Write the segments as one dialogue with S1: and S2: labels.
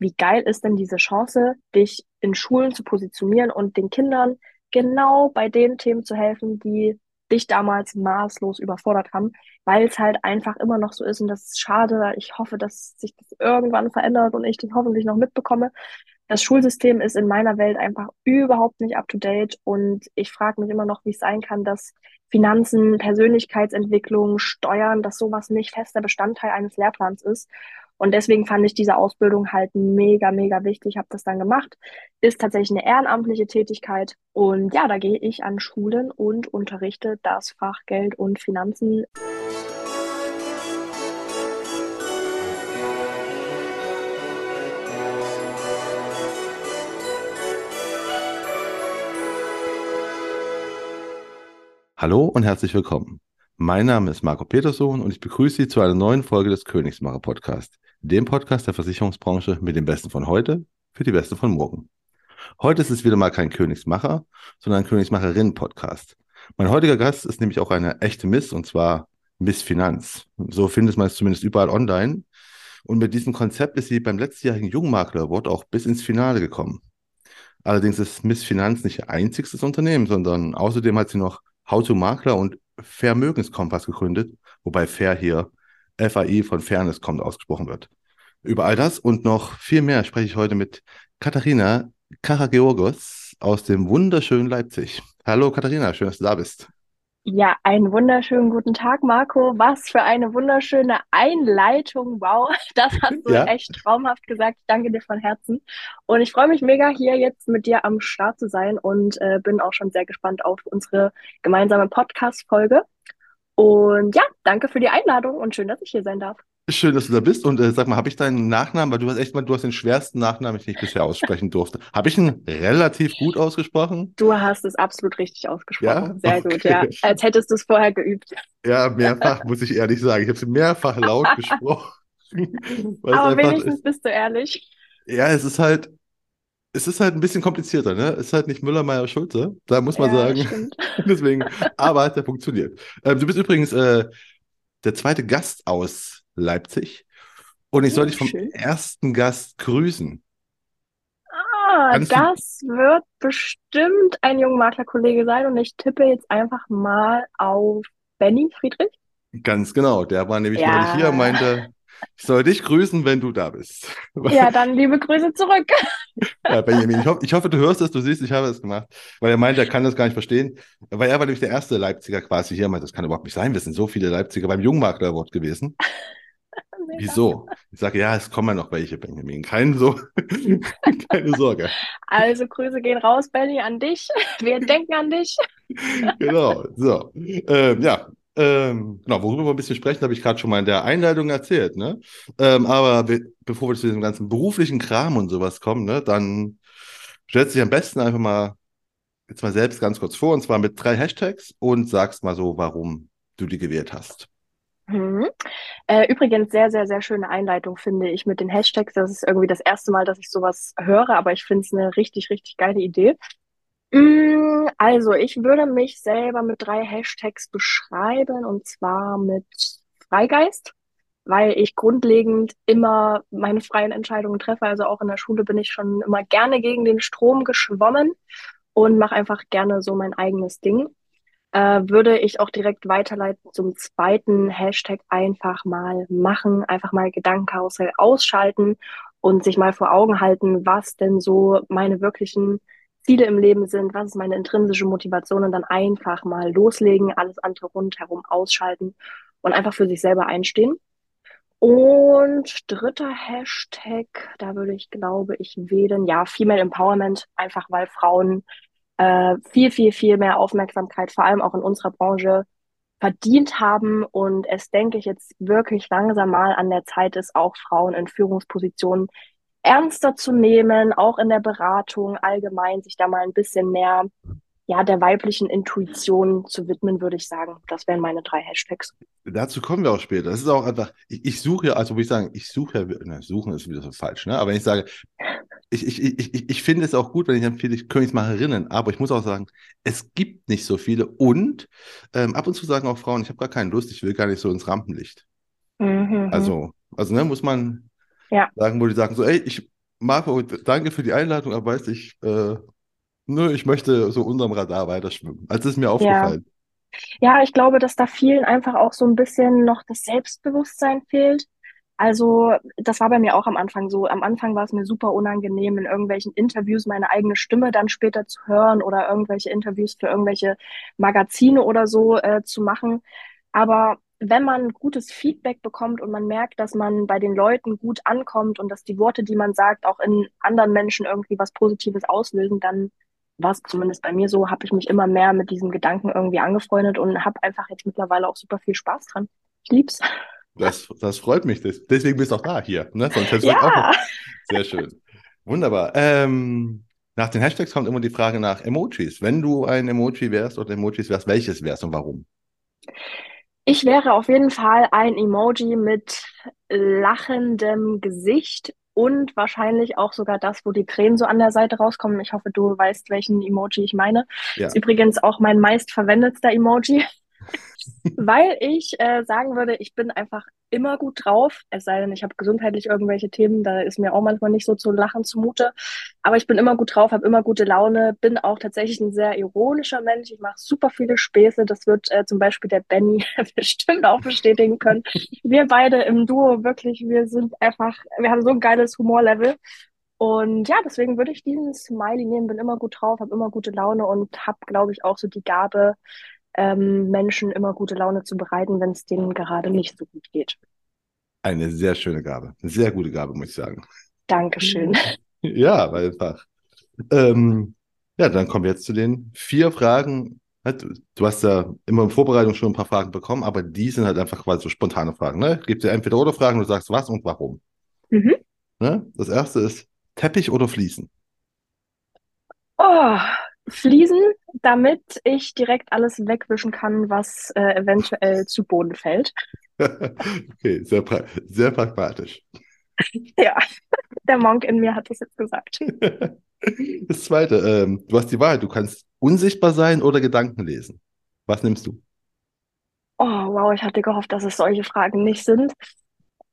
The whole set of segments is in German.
S1: wie geil ist denn diese Chance, dich in Schulen zu positionieren und den Kindern genau bei den Themen zu helfen, die dich damals maßlos überfordert haben, weil es halt einfach immer noch so ist und das ist schade. Ich hoffe, dass sich das irgendwann verändert und ich das hoffentlich noch mitbekomme. Das Schulsystem ist in meiner Welt einfach überhaupt nicht up to date und ich frage mich immer noch, wie es sein kann, dass Finanzen, Persönlichkeitsentwicklung, Steuern, dass sowas nicht fester Bestandteil eines Lehrplans ist. Und deswegen fand ich diese Ausbildung halt mega, mega wichtig, habe das dann gemacht. Ist tatsächlich eine ehrenamtliche Tätigkeit. Und ja, da gehe ich an Schulen und unterrichte das Fach Geld und Finanzen.
S2: Hallo und herzlich willkommen. Mein Name ist Marco Petersohn und ich begrüße Sie zu einer neuen Folge des Königsmacher Podcast, dem Podcast der Versicherungsbranche mit dem Besten von heute für die Besten von morgen. Heute ist es wieder mal kein Königsmacher, sondern ein Königsmacherin-Podcast. Mein heutiger Gast ist nämlich auch eine echte Miss und zwar Miss Finanz. So findet man es zumindest überall online. Und mit diesem Konzept ist sie beim letztjährigen Jungmakler Award auch bis ins Finale gekommen. Allerdings ist Miss Finanz nicht ihr einziges Unternehmen, sondern außerdem hat sie noch How to Makler und Vermögenskompass gegründet, wobei Fair hier FAI von Fairness kommt ausgesprochen wird. Über all das und noch viel mehr spreche ich heute mit Katharina Karageorgos aus dem wunderschönen Leipzig. Hallo Katharina, schön, dass du da bist.
S1: Ja, einen wunderschönen guten Tag, Marco. Was für eine wunderschöne Einleitung. Wow, das hast du ja. echt traumhaft gesagt. Ich danke dir von Herzen. Und ich freue mich mega, hier jetzt mit dir am Start zu sein und äh, bin auch schon sehr gespannt auf unsere gemeinsame Podcast-Folge. Und ja, danke für die Einladung und schön, dass ich hier sein darf.
S2: Schön, dass du da bist. Und äh, sag mal, habe ich deinen Nachnamen, weil du hast echt mal, du hast den schwersten Nachnamen, den ich bisher aussprechen durfte. Habe ich ihn relativ gut ausgesprochen?
S1: Du hast es absolut richtig ausgesprochen. Ja? Sehr okay. gut, ja. Als hättest du es vorher geübt.
S2: Ja, mehrfach, muss ich ehrlich sagen. Ich habe es mehrfach laut gesprochen.
S1: Aber wenigstens ist. bist du ehrlich.
S2: Ja, es ist halt, es ist halt ein bisschen komplizierter, ne? Es ist halt nicht Müller, Meyer, Schulze. Da muss man ja, sagen. Deswegen, aber der funktioniert. Ähm, du bist übrigens äh, der zweite Gast aus Leipzig. Und ich soll dich vom schön. ersten Gast grüßen.
S1: Ah, Kannst das du... wird bestimmt ein Jungmaklerkollege sein und ich tippe jetzt einfach mal auf Benny Friedrich.
S2: Ganz genau, der war nämlich ja. neulich hier und meinte, ich soll dich grüßen, wenn du da bist.
S1: Ja, dann liebe Grüße zurück.
S2: Ja, Benjamin, ich, ho ich hoffe, du hörst es, du siehst, ich habe es gemacht. Weil er meinte, er kann das gar nicht verstehen. Weil er war nämlich der erste Leipziger quasi hier. Meinte, das kann überhaupt nicht sein. Wir sind so viele Leipziger beim Jungmakler-Award gewesen. Wieso? Ich sage, ja, es kommen ja noch welche, Benjamin. Kein so, keine Sorge.
S1: Also Grüße gehen raus, Benny, an dich. Wir denken an dich.
S2: genau, so. Ähm, ja, ähm, genau, worüber wir ein bisschen sprechen, habe ich gerade schon mal in der Einleitung erzählt. Ne? Ähm, aber wir, bevor wir zu diesem ganzen beruflichen Kram und sowas kommen, ne, dann stellst du dich am besten einfach mal jetzt mal selbst ganz kurz vor, und zwar mit drei Hashtags und sagst mal so, warum du die gewählt hast.
S1: Mhm. Äh, übrigens sehr, sehr, sehr schöne Einleitung, finde ich, mit den Hashtags. Das ist irgendwie das erste Mal, dass ich sowas höre, aber ich finde es eine richtig, richtig geile Idee. Mm, also, ich würde mich selber mit drei Hashtags beschreiben, und zwar mit Freigeist, weil ich grundlegend immer meine freien Entscheidungen treffe. Also auch in der Schule bin ich schon immer gerne gegen den Strom geschwommen und mache einfach gerne so mein eigenes Ding äh, würde ich auch direkt weiterleiten zum zweiten Hashtag einfach mal machen, einfach mal Gedankenkarussell ausschalten und sich mal vor Augen halten, was denn so meine wirklichen Ziele im Leben sind, was ist meine intrinsische Motivation und dann einfach mal loslegen, alles andere rundherum ausschalten und einfach für sich selber einstehen. Und dritter Hashtag, da würde ich, glaube ich, wählen, ja, Female Empowerment, einfach weil Frauen äh, viel, viel, viel mehr Aufmerksamkeit, vor allem auch in unserer Branche, verdient haben und es, denke ich, jetzt wirklich langsam mal an der Zeit ist, auch Frauen in Führungspositionen ernster zu nehmen, auch in der Beratung allgemein, sich da mal ein bisschen mehr ja, der weiblichen Intuition zu widmen, würde ich sagen. Das wären meine drei Hashtags.
S2: Dazu kommen wir auch später. Das ist auch einfach, ich, ich suche ja, also würde ich sagen, ich suche ja, ne, suchen ist wieder so falsch, ne? Aber wenn ich sage, ich, ich, ich, ich finde es auch gut, wenn ich empfehle, Königsmacherinnen, aber ich muss auch sagen, es gibt nicht so viele und ähm, ab und zu sagen auch Frauen, ich habe gar keine Lust, ich will gar nicht so ins Rampenlicht. Mhm. Also, also ne, muss man ja. sagen, wo die sagen so, ey, ich Marco, danke für die Einladung, aber weißt ich, äh, nö, ich möchte so unterm Radar weiterschwimmen. Also ist mir
S1: Ja.
S2: aufgefallen.
S1: Ja, ich glaube, dass da vielen einfach auch so ein bisschen noch das Selbstbewusstsein fehlt. Also, das war bei mir auch am Anfang so. Am Anfang war es mir super unangenehm, in irgendwelchen Interviews meine eigene Stimme dann später zu hören oder irgendwelche Interviews für irgendwelche Magazine oder so äh, zu machen. Aber wenn man gutes Feedback bekommt und man merkt, dass man bei den Leuten gut ankommt und dass die Worte, die man sagt, auch in anderen Menschen irgendwie was Positives auslösen, dann war es zumindest bei mir so, habe ich mich immer mehr mit diesem Gedanken irgendwie angefreundet und habe einfach jetzt mittlerweile auch super viel Spaß dran. Ich lieb's.
S2: Das, das freut mich. Deswegen bist du auch da hier. Ne? Sonst hättest du auch
S1: Ja.
S2: Sehr schön. Wunderbar. Ähm, nach den Hashtags kommt immer die Frage nach Emojis. Wenn du ein Emoji wärst oder Emojis wärst, welches wärst und warum?
S1: Ich wäre auf jeden Fall ein Emoji mit lachendem Gesicht und wahrscheinlich auch sogar das, wo die Tränen so an der Seite rauskommen. Ich hoffe, du weißt, welchen Emoji ich meine.
S2: Ja.
S1: Ist übrigens auch mein meistverwendetster Emoji, weil ich äh, sagen würde, ich bin einfach immer gut drauf. Es sei denn, ich habe gesundheitlich irgendwelche Themen, da ist mir auch manchmal nicht so zu lachen zumute. Aber ich bin immer gut drauf, habe immer gute Laune, bin auch tatsächlich ein sehr ironischer Mensch. Ich mache super viele Späße. Das wird äh, zum Beispiel der Benny bestimmt auch bestätigen können. Wir beide im Duo wirklich, wir sind einfach, wir haben so ein geiles Humorlevel. Und ja, deswegen würde ich diesen Smiley nehmen, bin immer gut drauf, habe immer gute Laune und habe, glaube ich, auch so die Gabe, ähm, Menschen immer gute Laune zu bereiten, wenn es denen gerade nicht so gut geht.
S2: Eine sehr schöne Gabe. Eine sehr gute Gabe, muss ich sagen.
S1: Dankeschön.
S2: Ja, einfach. Ähm, ja, dann kommen wir jetzt zu den vier Fragen. Du, du hast ja immer in Vorbereitung schon ein paar Fragen bekommen, aber die sind halt einfach quasi so spontane Fragen. Ne? Gibt dir entweder oder Fragen, du sagst was und warum.
S1: Mhm.
S2: Ne? Das erste ist Teppich oder Fliesen?
S1: Oh, Fliesen, damit ich direkt alles wegwischen kann, was äh, eventuell zu Boden fällt.
S2: Okay, sehr, pra sehr pragmatisch.
S1: Ja, der Monk in mir hat das jetzt gesagt.
S2: Das zweite, ähm, du hast die Wahl, du kannst unsichtbar sein oder Gedanken lesen. Was nimmst du?
S1: Oh, wow, ich hatte gehofft, dass es solche Fragen nicht sind.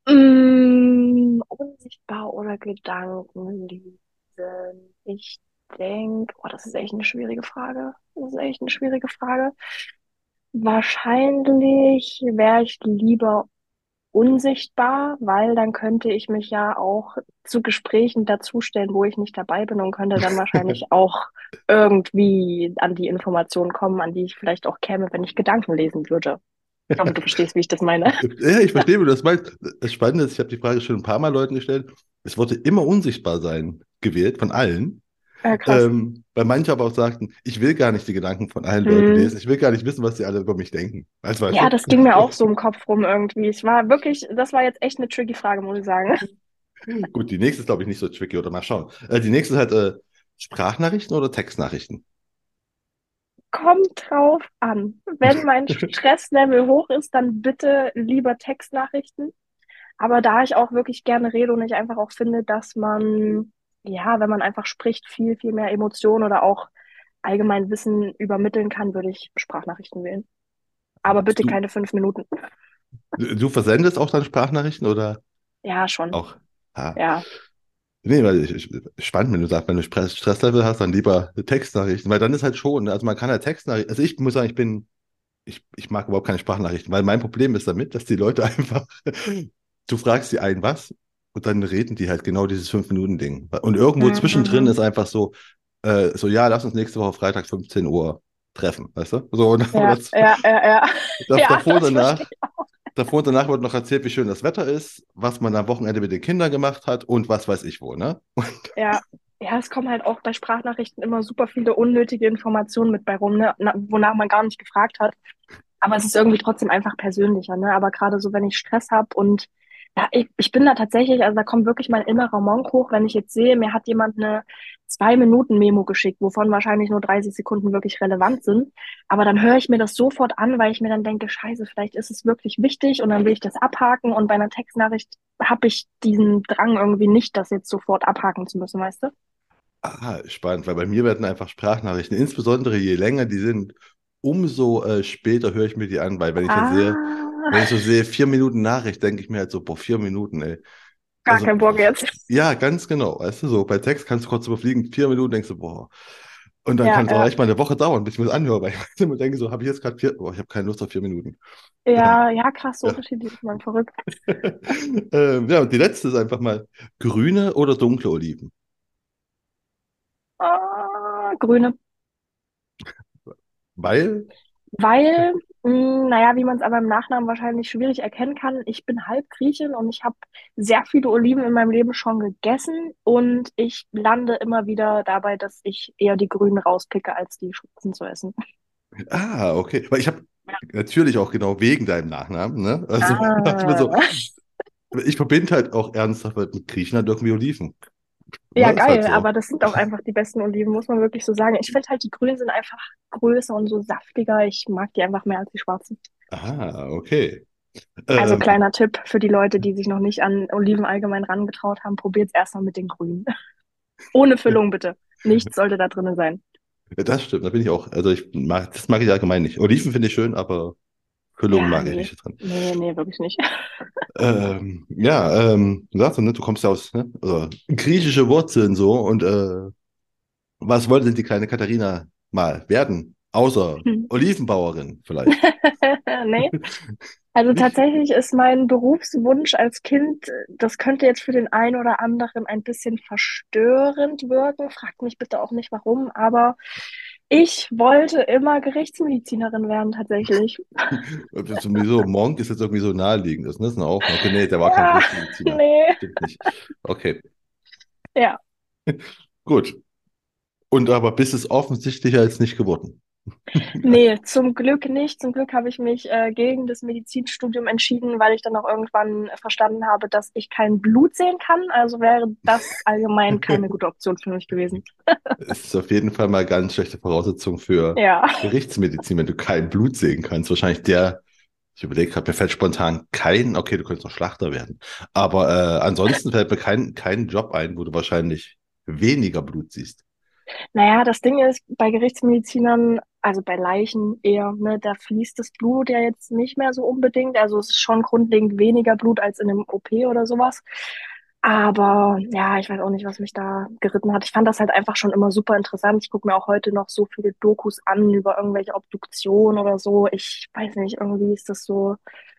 S1: Mm, unsichtbar oder Gedanken lesen? Ich denke, oh, das ist echt eine schwierige Frage. Das ist echt eine schwierige Frage. Wahrscheinlich wäre ich lieber unsichtbar, weil dann könnte ich mich ja auch zu Gesprächen dazustellen, wo ich nicht dabei bin und könnte dann wahrscheinlich auch irgendwie an die Informationen kommen, an die ich vielleicht auch käme, wenn ich Gedanken lesen würde. Ich hoffe, du verstehst, wie ich das meine.
S2: Ja, ich verstehe, wie du das meinst. Das Spannende ist, ich habe die Frage schon ein paar Mal Leuten gestellt. Es wurde immer unsichtbar sein gewählt von allen.
S1: Ja, krass.
S2: Ähm, weil manche aber auch sagten, ich will gar nicht die Gedanken von allen Leuten
S1: Mhm.
S2: lesen. Ich will gar nicht wissen, was die alle über mich denken. Also, weißt
S1: Ja, das ging mir auch so im Kopf rum irgendwie. Ich war wirklich, das war jetzt echt eine tricky Frage, muss ich sagen.
S2: Gut, die nächste ist, glaube ich, nicht so tricky, oder mal schauen. Äh, die nächste ist halt äh, Sprachnachrichten oder Textnachrichten.
S1: Kommt drauf an. Wenn mein Stresslevel hoch ist, dann bitte lieber Textnachrichten. Aber da ich auch wirklich gerne rede und ich einfach auch finde, dass man, ja, wenn man einfach spricht, viel, viel mehr Emotionen oder auch allgemein Wissen übermitteln kann, würde ich Sprachnachrichten wählen. Aber bitte
S2: Du-
S1: keine fünf Minuten.
S2: Du, versendest auch dann Sprachnachrichten oder
S1: Ja, schon.
S2: auch? Ah.
S1: Ja.
S2: Nee, weil ich, ich, spannend, wenn du sagst, wenn du Stress- Stresslevel hast, dann lieber Textnachrichten, weil dann ist halt schon, also man kann halt Textnachrichten, also ich muss sagen, ich bin, ich, ich mag überhaupt keine Sprachnachrichten, weil mein Problem ist damit, dass die Leute einfach, du fragst sie ein was und dann reden die halt genau dieses Fünf-Minuten-Ding. Und irgendwo
S1: Mhm,
S2: zwischendrin ist einfach so, äh, so, ja, lass uns nächste Woche Freitag 15 Uhr treffen, weißt du? So, und
S1: Ja,
S2: das,
S1: ja, ja, ja.
S2: das
S1: Ja,
S2: davor und danach, davor und danach wird noch erzählt, wie schön das Wetter ist, was man am Wochenende mit den Kindern gemacht hat und was weiß ich wo, ne?
S1: Ja, ja, es kommen halt auch bei Sprachnachrichten immer super viele unnötige Informationen mit bei rum, ne, na, wonach man gar nicht gefragt hat. Aber es ist irgendwie trotzdem einfach persönlicher, ne? Aber gerade so, wenn ich Stress habe und ja, ich, ich bin da tatsächlich, also da kommt wirklich mein innerer Monk hoch, wenn ich jetzt sehe, mir hat jemand eine Zwei-Minuten-Memo geschickt, wovon wahrscheinlich nur 30 Sekunden wirklich relevant sind. Aber dann höre ich mir das sofort an, weil ich mir dann denke, scheiße, vielleicht ist es wirklich wichtig und dann will ich das abhaken und bei einer Textnachricht habe ich diesen Drang irgendwie nicht, das jetzt sofort abhaken zu müssen, weißt du?
S2: Ah, spannend, weil bei mir werden einfach Sprachnachrichten, insbesondere je länger die sind, umso äh, später höre ich mir die an, weil wenn ich dann sehe, wenn
S1: Ah,
S2: ich so sehe, vier Minuten Nachricht, denke ich mir halt so, boah, vier Minuten, ey.
S1: Gar
S2: Also,
S1: kein Bock jetzt.
S2: ja, ganz genau. Weißt du, so bei Text kannst du kurz überfliegen, vier Minuten denkst du, boah. Und dann
S1: Ja,
S2: kann es auch
S1: ja.
S2: echt mal eine Woche dauern, bis ich mir das anhöre, weil ich immer denke, so habe ich jetzt gerade vier, boah, ich habe keine Lust auf vier Minuten.
S1: Ja, ja, krass, so
S2: Ja.
S1: unterschiedlich ist man verrückt.
S2: ähm, ja, und die letzte ist einfach mal grüne oder dunkle Oliven.
S1: Ah, Grüne.
S2: Weil,
S1: Weil, mh, naja, wie man es aber im Nachnamen wahrscheinlich schwierig erkennen kann, ich bin halb Griechin und ich habe sehr viele Oliven in meinem Leben schon gegessen und ich lande immer wieder dabei, dass ich eher die Grünen rauspicke, als die schwarzen zu essen.
S2: ah, okay. Weil ich habe natürlich auch genau wegen deinem Nachnamen, ne? Also dachte ich so,
S1: Ah.
S2: ich verbinde halt auch ernsthaft mit Griechenland irgendwie Oliven.
S1: Ja,
S2: Ne? Ist
S1: geil,
S2: halt so.
S1: aber das sind auch einfach die besten Oliven, muss man wirklich so sagen. Ich finde halt, die Grünen sind einfach größer und so saftiger. Ich mag die einfach mehr als die schwarzen.
S2: Ah, okay.
S1: Also
S2: Ähm,
S1: kleiner Tipp für die Leute, die sich noch nicht an Oliven allgemein rangetraut haben, probiert es erstmal mit den Grünen. Ohne Füllung bitte. Nichts sollte da drin sein.
S2: das stimmt, da bin ich auch. Also ich mag, das mag ich allgemein nicht. Oliven finde ich schön, aber Füllung
S1: Ja,
S2: mag ich
S1: nee.
S2: nicht dran.
S1: Nee, nee, wirklich nicht.
S2: Ähm, ja, ähm, du sagst, ne, du kommst ja aus ne, also, griechische Wurzeln so und äh, was wollte denn die kleine Katharina mal werden? Außer
S1: Hm.
S2: Olivenbauerin vielleicht.
S1: Nee. Also tatsächlich ist mein Berufswunsch als Kind, das könnte jetzt für den einen oder anderen ein bisschen verstörend wirken. Fragt mich bitte auch nicht warum, aber ich wollte immer Gerichtsmedizinerin werden, tatsächlich.
S2: Das ist irgendwie so, Monk ist jetzt irgendwie so naheliegend. Das ist auch. Okay, nee, der war kein
S1: Ja,
S2: Gerichtsmediziner.
S1: nee.
S2: Stimmt nicht. Okay,
S1: Ja.
S2: gut. Und aber bist es offensichtlich als nicht geworden.
S1: Nee, zum Glück nicht. Zum Glück habe ich mich äh, gegen das Medizinstudium entschieden, weil ich dann auch irgendwann verstanden habe, dass ich kein Blut sehen kann. Also wäre das allgemein keine gute Option für mich gewesen.
S2: Es ist auf jeden Fall mal ganz schlechte Voraussetzung für
S1: Ja.
S2: Gerichtsmedizin, wenn du kein Blut sehen kannst. Wahrscheinlich der, ich überlege gerade, mir fällt spontan kein, okay, du könntest noch Schlachter werden. Aber äh, ansonsten fällt mir kein, kein Job ein, wo du wahrscheinlich weniger Blut siehst.
S1: Naja, das Ding ist, bei Gerichtsmedizinern, also bei Leichen eher, ne, da fließt das Blut ja jetzt nicht mehr so unbedingt. Also es ist schon grundlegend weniger Blut als in einem OP oder sowas. Aber ja, ich weiß auch nicht, was mich da geritten hat. Ich fand das halt einfach schon immer super interessant. Ich gucke mir auch heute noch so viele Dokus an über irgendwelche Obduktionen oder so. Ich weiß nicht, irgendwie ist das so,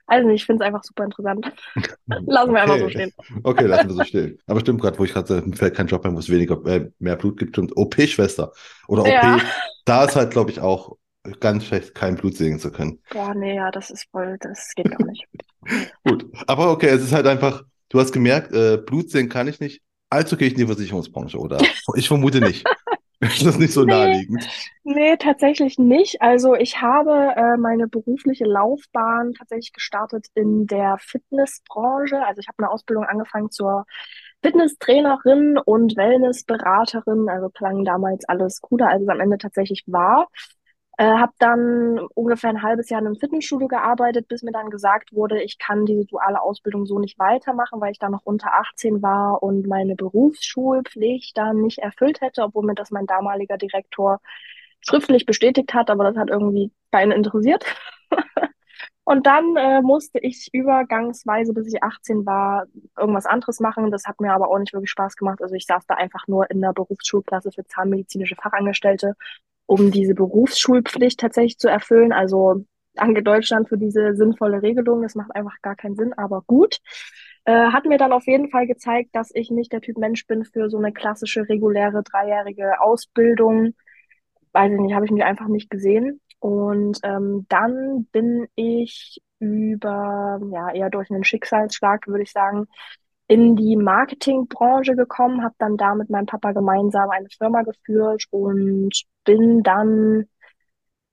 S1: also ich finde es einfach super interessant. Lassen wir einfach so
S2: Okay.
S1: stehen.
S2: Okay, lassen wir so stehen. Aber stimmt gerade, wo ich gerade mir fällt kein Job ein, wo es weniger, äh, mehr Blut gibt. Stimmt, OP-Schwester oder OP,
S1: Ja.
S2: Da ist halt, glaube ich, auch ganz schlecht, kein Blut sehen zu können.
S1: Boah, nee, ja, das ist voll, das geht gar nicht.
S2: Gut, aber okay, es ist halt einfach, du hast gemerkt, äh, Blut sehen kann ich nicht, also gehe ich in die Versicherungsbranche, oder? Ich vermute nicht. Das ist nicht so
S1: Nee.
S2: naheliegend.
S1: Nee, tatsächlich nicht. Also ich habe äh, meine berufliche Laufbahn tatsächlich gestartet in der Fitnessbranche. Also ich habe eine Ausbildung angefangen zur Fitnesstrainerin und Wellnessberaterin. Also klang damals alles cooler, als es am Ende tatsächlich war. Äh, habe dann ungefähr ein halbes Jahr in einem Fitnessstudio gearbeitet, bis mir dann gesagt wurde, ich kann diese duale Ausbildung so nicht weitermachen, weil ich da noch unter 18 war und meine Berufsschulpflicht dann nicht erfüllt hätte, obwohl mir das mein damaliger Direktor schriftlich bestätigt hat, aber das hat irgendwie keinen interessiert. Und dann äh, musste ich übergangsweise, bis ich 18 war, irgendwas anderes machen. Das hat mir aber auch nicht wirklich Spaß gemacht. Also ich saß da einfach nur in der Berufsschulklasse für zahnmedizinische Fachangestellte, um diese Berufsschulpflicht tatsächlich zu erfüllen. Also danke Deutschland für diese sinnvolle Regelung. Das macht einfach gar keinen Sinn, aber gut. Äh, hat mir dann auf jeden Fall gezeigt, dass ich nicht der Typ Mensch bin für so eine klassische, reguläre, dreijährige Ausbildung. Weiß ich nicht, habe ich mich einfach nicht gesehen. Und ähm, dann bin ich über, ja, eher durch einen Schicksalsschlag, würde ich sagen, in die Marketingbranche gekommen, habe dann da mit meinem Papa gemeinsam eine Firma geführt und bin dann,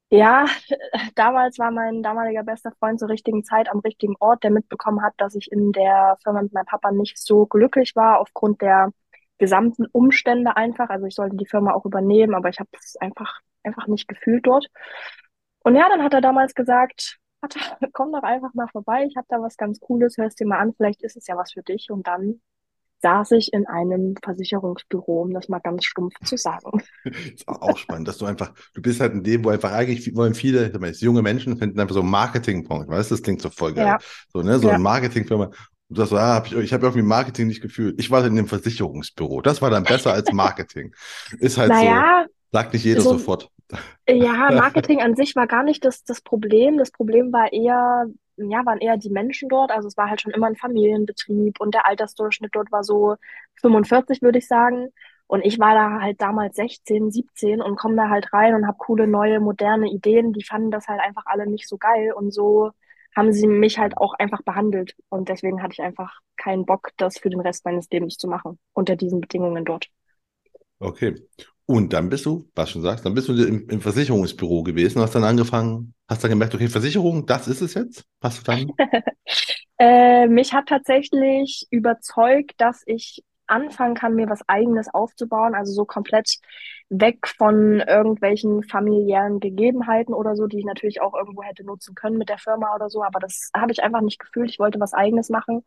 S1: ja, damals war mein damaliger bester Freund zur richtigen Zeit am richtigen Ort, der mitbekommen hat, dass ich in der Firma mit meinem Papa nicht so glücklich war aufgrund der gesamten Umstände einfach. Also ich sollte die Firma auch übernehmen, aber ich habe es einfach, einfach nicht gefühlt dort. Und ja, dann hat er damals gesagt, komm doch einfach mal vorbei, ich habe da was ganz Cooles, hörst dir mal an, vielleicht ist es ja was für dich. Und dann saß ich in einem Versicherungsbüro, um das mal ganz stumpf zu sagen.
S2: Ist auch spannend, dass du einfach, du bist halt in dem, wo einfach eigentlich wollen viele, junge Menschen finden einfach so Marketingbranche, weißt du, das klingt so voll geil.
S1: Ja.
S2: So, ne, so
S1: Ja.
S2: eine Marketingfirma. Du sagst, ah, hab ich, ich habe irgendwie Marketing nicht gefühlt. Ich war in dem Versicherungsbüro. Das war dann besser als Marketing. Ist halt
S1: Naja,
S2: so, sagt nicht jeder
S1: so,
S2: sofort.
S1: ja, Marketing an sich war gar nicht das, das Problem. Das Problem war eher, ja, waren eher die Menschen dort. Also es war halt schon immer ein Familienbetrieb und der Altersdurchschnitt dort war so 45, würde ich sagen. Und ich war da halt damals 16, 17 und komme da halt rein und habe coole, neue, moderne Ideen. Die fanden das halt einfach alle nicht so geil. Und so haben sie mich halt auch einfach behandelt. Und deswegen hatte ich einfach keinen Bock, das für den Rest meines Lebens zu machen, unter diesen Bedingungen dort.
S2: Okay. Und dann bist du, was schon sagst, dann bist du im, im Versicherungsbüro gewesen, hast dann angefangen, hast dann gemerkt, okay, Versicherung, das ist es jetzt? Hast du dann?
S1: Äh, mich hat tatsächlich überzeugt, dass ich anfangen kann, mir was Eigenes aufzubauen, also so komplett weg von irgendwelchen familiären Gegebenheiten oder so, die ich natürlich auch irgendwo hätte nutzen können mit der Firma oder so, aber das habe ich einfach nicht gefühlt. Ich wollte was Eigenes machen.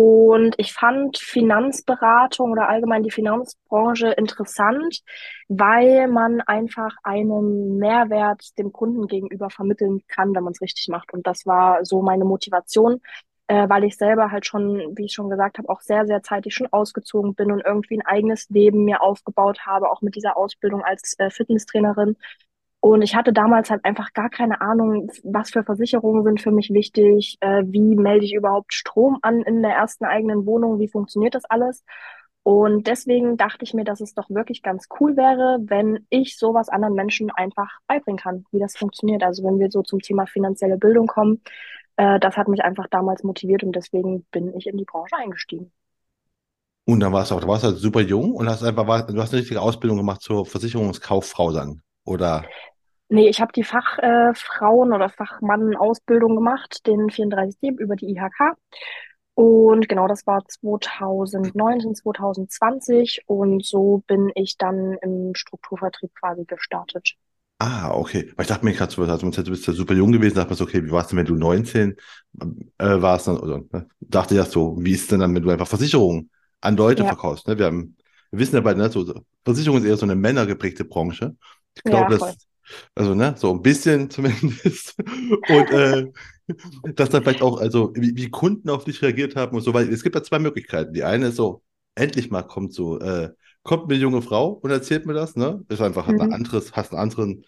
S1: Und ich fand Finanzberatung oder allgemein die Finanzbranche interessant, weil man einfach einen Mehrwert dem Kunden gegenüber vermitteln kann, wenn man es richtig macht. Und das war so meine Motivation, äh, weil ich selber halt schon, wie ich schon gesagt habe, auch sehr, sehr zeitig schon ausgezogen bin und irgendwie ein eigenes Leben mir aufgebaut habe, auch mit dieser Ausbildung als äh, Fitnesstrainerin. Und ich hatte damals halt einfach gar keine Ahnung, was für Versicherungen sind für mich wichtig, äh, wie melde ich überhaupt Strom an in der ersten eigenen Wohnung, wie funktioniert das alles. Und deswegen dachte ich mir, dass es doch wirklich ganz cool wäre, wenn ich sowas anderen Menschen einfach beibringen kann, wie das funktioniert. Also wenn wir so zum Thema finanzielle Bildung kommen, äh, das hat mich einfach damals motiviert und deswegen bin ich in die Branche eingestiegen.
S2: Und dann warst du auch, du warst halt super jung und hast einfach, du hast eine richtige Ausbildung gemacht zur Versicherungskauffrau dann, oder?
S1: Nee, ich habe die Fachfrauen- äh, oder Fachmann-Ausbildung gemacht, den 34 über die IHK. Und genau, das war 2019, 2020 und so bin ich dann im Strukturvertrieb quasi gestartet.
S2: Ah, okay. Weil ich dachte mir gerade so, also du bist ja super jung gewesen, dachte mir so, okay, wie war es denn, wenn du 19 äh, warst dann, oder ne? dachte ja so, wie ist denn dann, wenn du einfach Versicherungen an Leute
S1: Ja,
S2: verkaufst, ne? Wir haben, wir wissen ja beide, ne, so Versicherung ist eher so eine männergeprägte Branche. Ich
S1: ja,
S2: glaube,
S1: voll.
S2: dass, also, ne, so ein bisschen zumindest. Und äh, dass dann vielleicht auch, also wie, wie Kunden auf dich reagiert haben und so, weil es gibt ja zwei Möglichkeiten. Die eine ist so, endlich mal kommt so, äh, kommt eine junge Frau und erzählt mir das, ne? Ist einfach, hat ein
S1: Mhm.
S2: anderes, hast einen anderen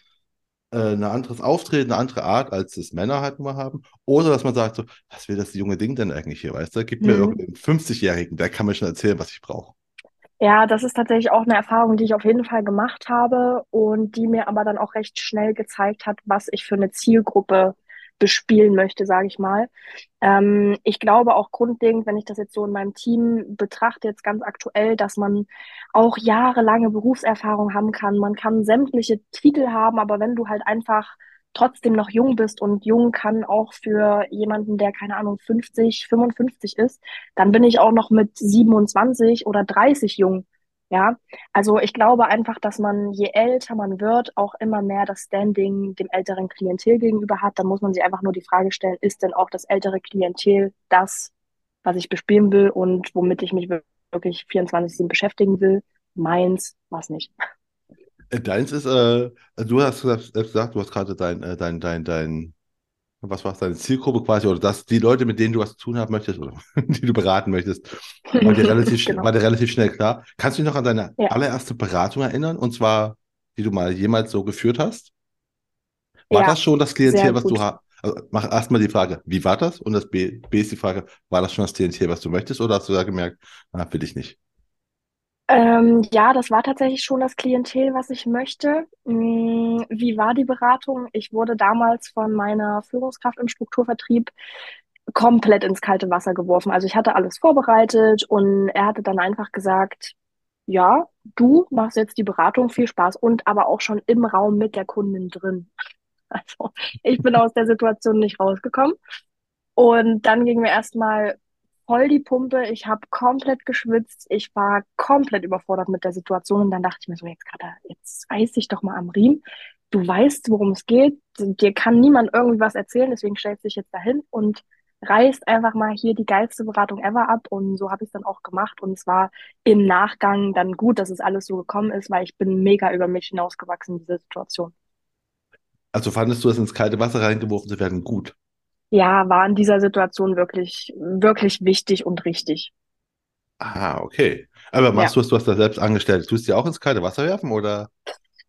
S2: äh, ein anderes Auftreten, eine andere Art, als das Männer halt immer haben. Oder dass man sagt so, was will das junge Ding denn eigentlich hier, weißt du? Gib mir
S1: Mhm.
S2: irgendeinen 50-Jährigen, der kann mir schon erzählen, was ich brauche.
S1: Ja, das ist tatsächlich auch eine Erfahrung, die ich auf jeden Fall gemacht habe und die mir aber dann auch recht schnell gezeigt hat, was ich für eine Zielgruppe bespielen möchte, sage ich mal. Ähm, ich glaube auch grundlegend, wenn ich das jetzt so in meinem Team betrachte, jetzt ganz aktuell, dass man auch jahrelange Berufserfahrung haben kann. Man kann sämtliche Titel haben, aber wenn du halt einfach trotzdem noch jung bist und jung kann auch für jemanden, der keine Ahnung 50, 55 ist, dann bin ich auch noch mit 27 oder 30 jung. Ja, also ich glaube einfach, dass man, je älter man wird, auch immer mehr das Standing dem älteren Klientel gegenüber hat. Da muss man sich einfach nur die Frage stellen, ist denn auch das ältere Klientel das, was ich bespielen will und womit ich mich wirklich 24/7 beschäftigen will? Meins, was nicht.
S2: Äh, Deins ist, äh, du hast gesagt, selbst gesagt, du hast gerade dein, äh, dein, dein, dein, was war es, deine Zielgruppe quasi, oder das, die Leute, mit denen du was zu tun haben möchtest, oder die du beraten möchtest, war dir relativ, sch- war
S1: Genau.
S2: dir relativ schnell klar. Kannst du dich noch an deine
S1: Ja,
S2: allererste Beratung erinnern, und zwar, die du mal jemals so geführt hast? War das
S1: ja,
S2: schon das Klientel, was du
S1: gut.
S2: hast? Also mach erstmal die Frage, wie war das? Und das B, B ist die Frage, war das schon das Klientel, was du möchtest, oder hast du da gemerkt, na, will ich nicht?
S1: Ähm, ja, das war tatsächlich schon das Klientel, was ich möchte. Mm, Wie war die Beratung? Ich wurde damals von meiner Führungskraft im Strukturvertrieb komplett ins kalte Wasser geworfen. Also ich hatte alles vorbereitet und er hatte dann einfach gesagt, ja, du machst jetzt die Beratung, viel Spaß und aber auch schon im Raum mit der Kundin drin. Also ich bin aus der Situation nicht rausgekommen. Und dann ging mir erstmal voll die Pumpe. Ich habe komplett geschwitzt. Ich war komplett überfordert mit der Situation. Und dann dachte ich mir so, jetzt gerade, jetzt reiß dich doch mal am Riemen. Du weißt, worum es geht. Dir kann niemand irgendwie was erzählen. Deswegen stellst du dich jetzt dahin und reißt einfach mal hier die geilste Beratung ever ab. Und so habe ich es dann auch gemacht. Und es war im Nachgang dann gut, dass es alles so gekommen ist, weil ich bin mega über mich hinausgewachsen in dieser Situation.
S2: Also fandest du es ins kalte Wasser reingeworfen zu werden gut?
S1: Ja, war in dieser Situation wirklich, wirklich wichtig und richtig.
S2: Ah, okay. Aber
S1: Ja.
S2: machst du es, du hast da selbst angestellt, tust du dir auch ins kalte Wasser werfen oder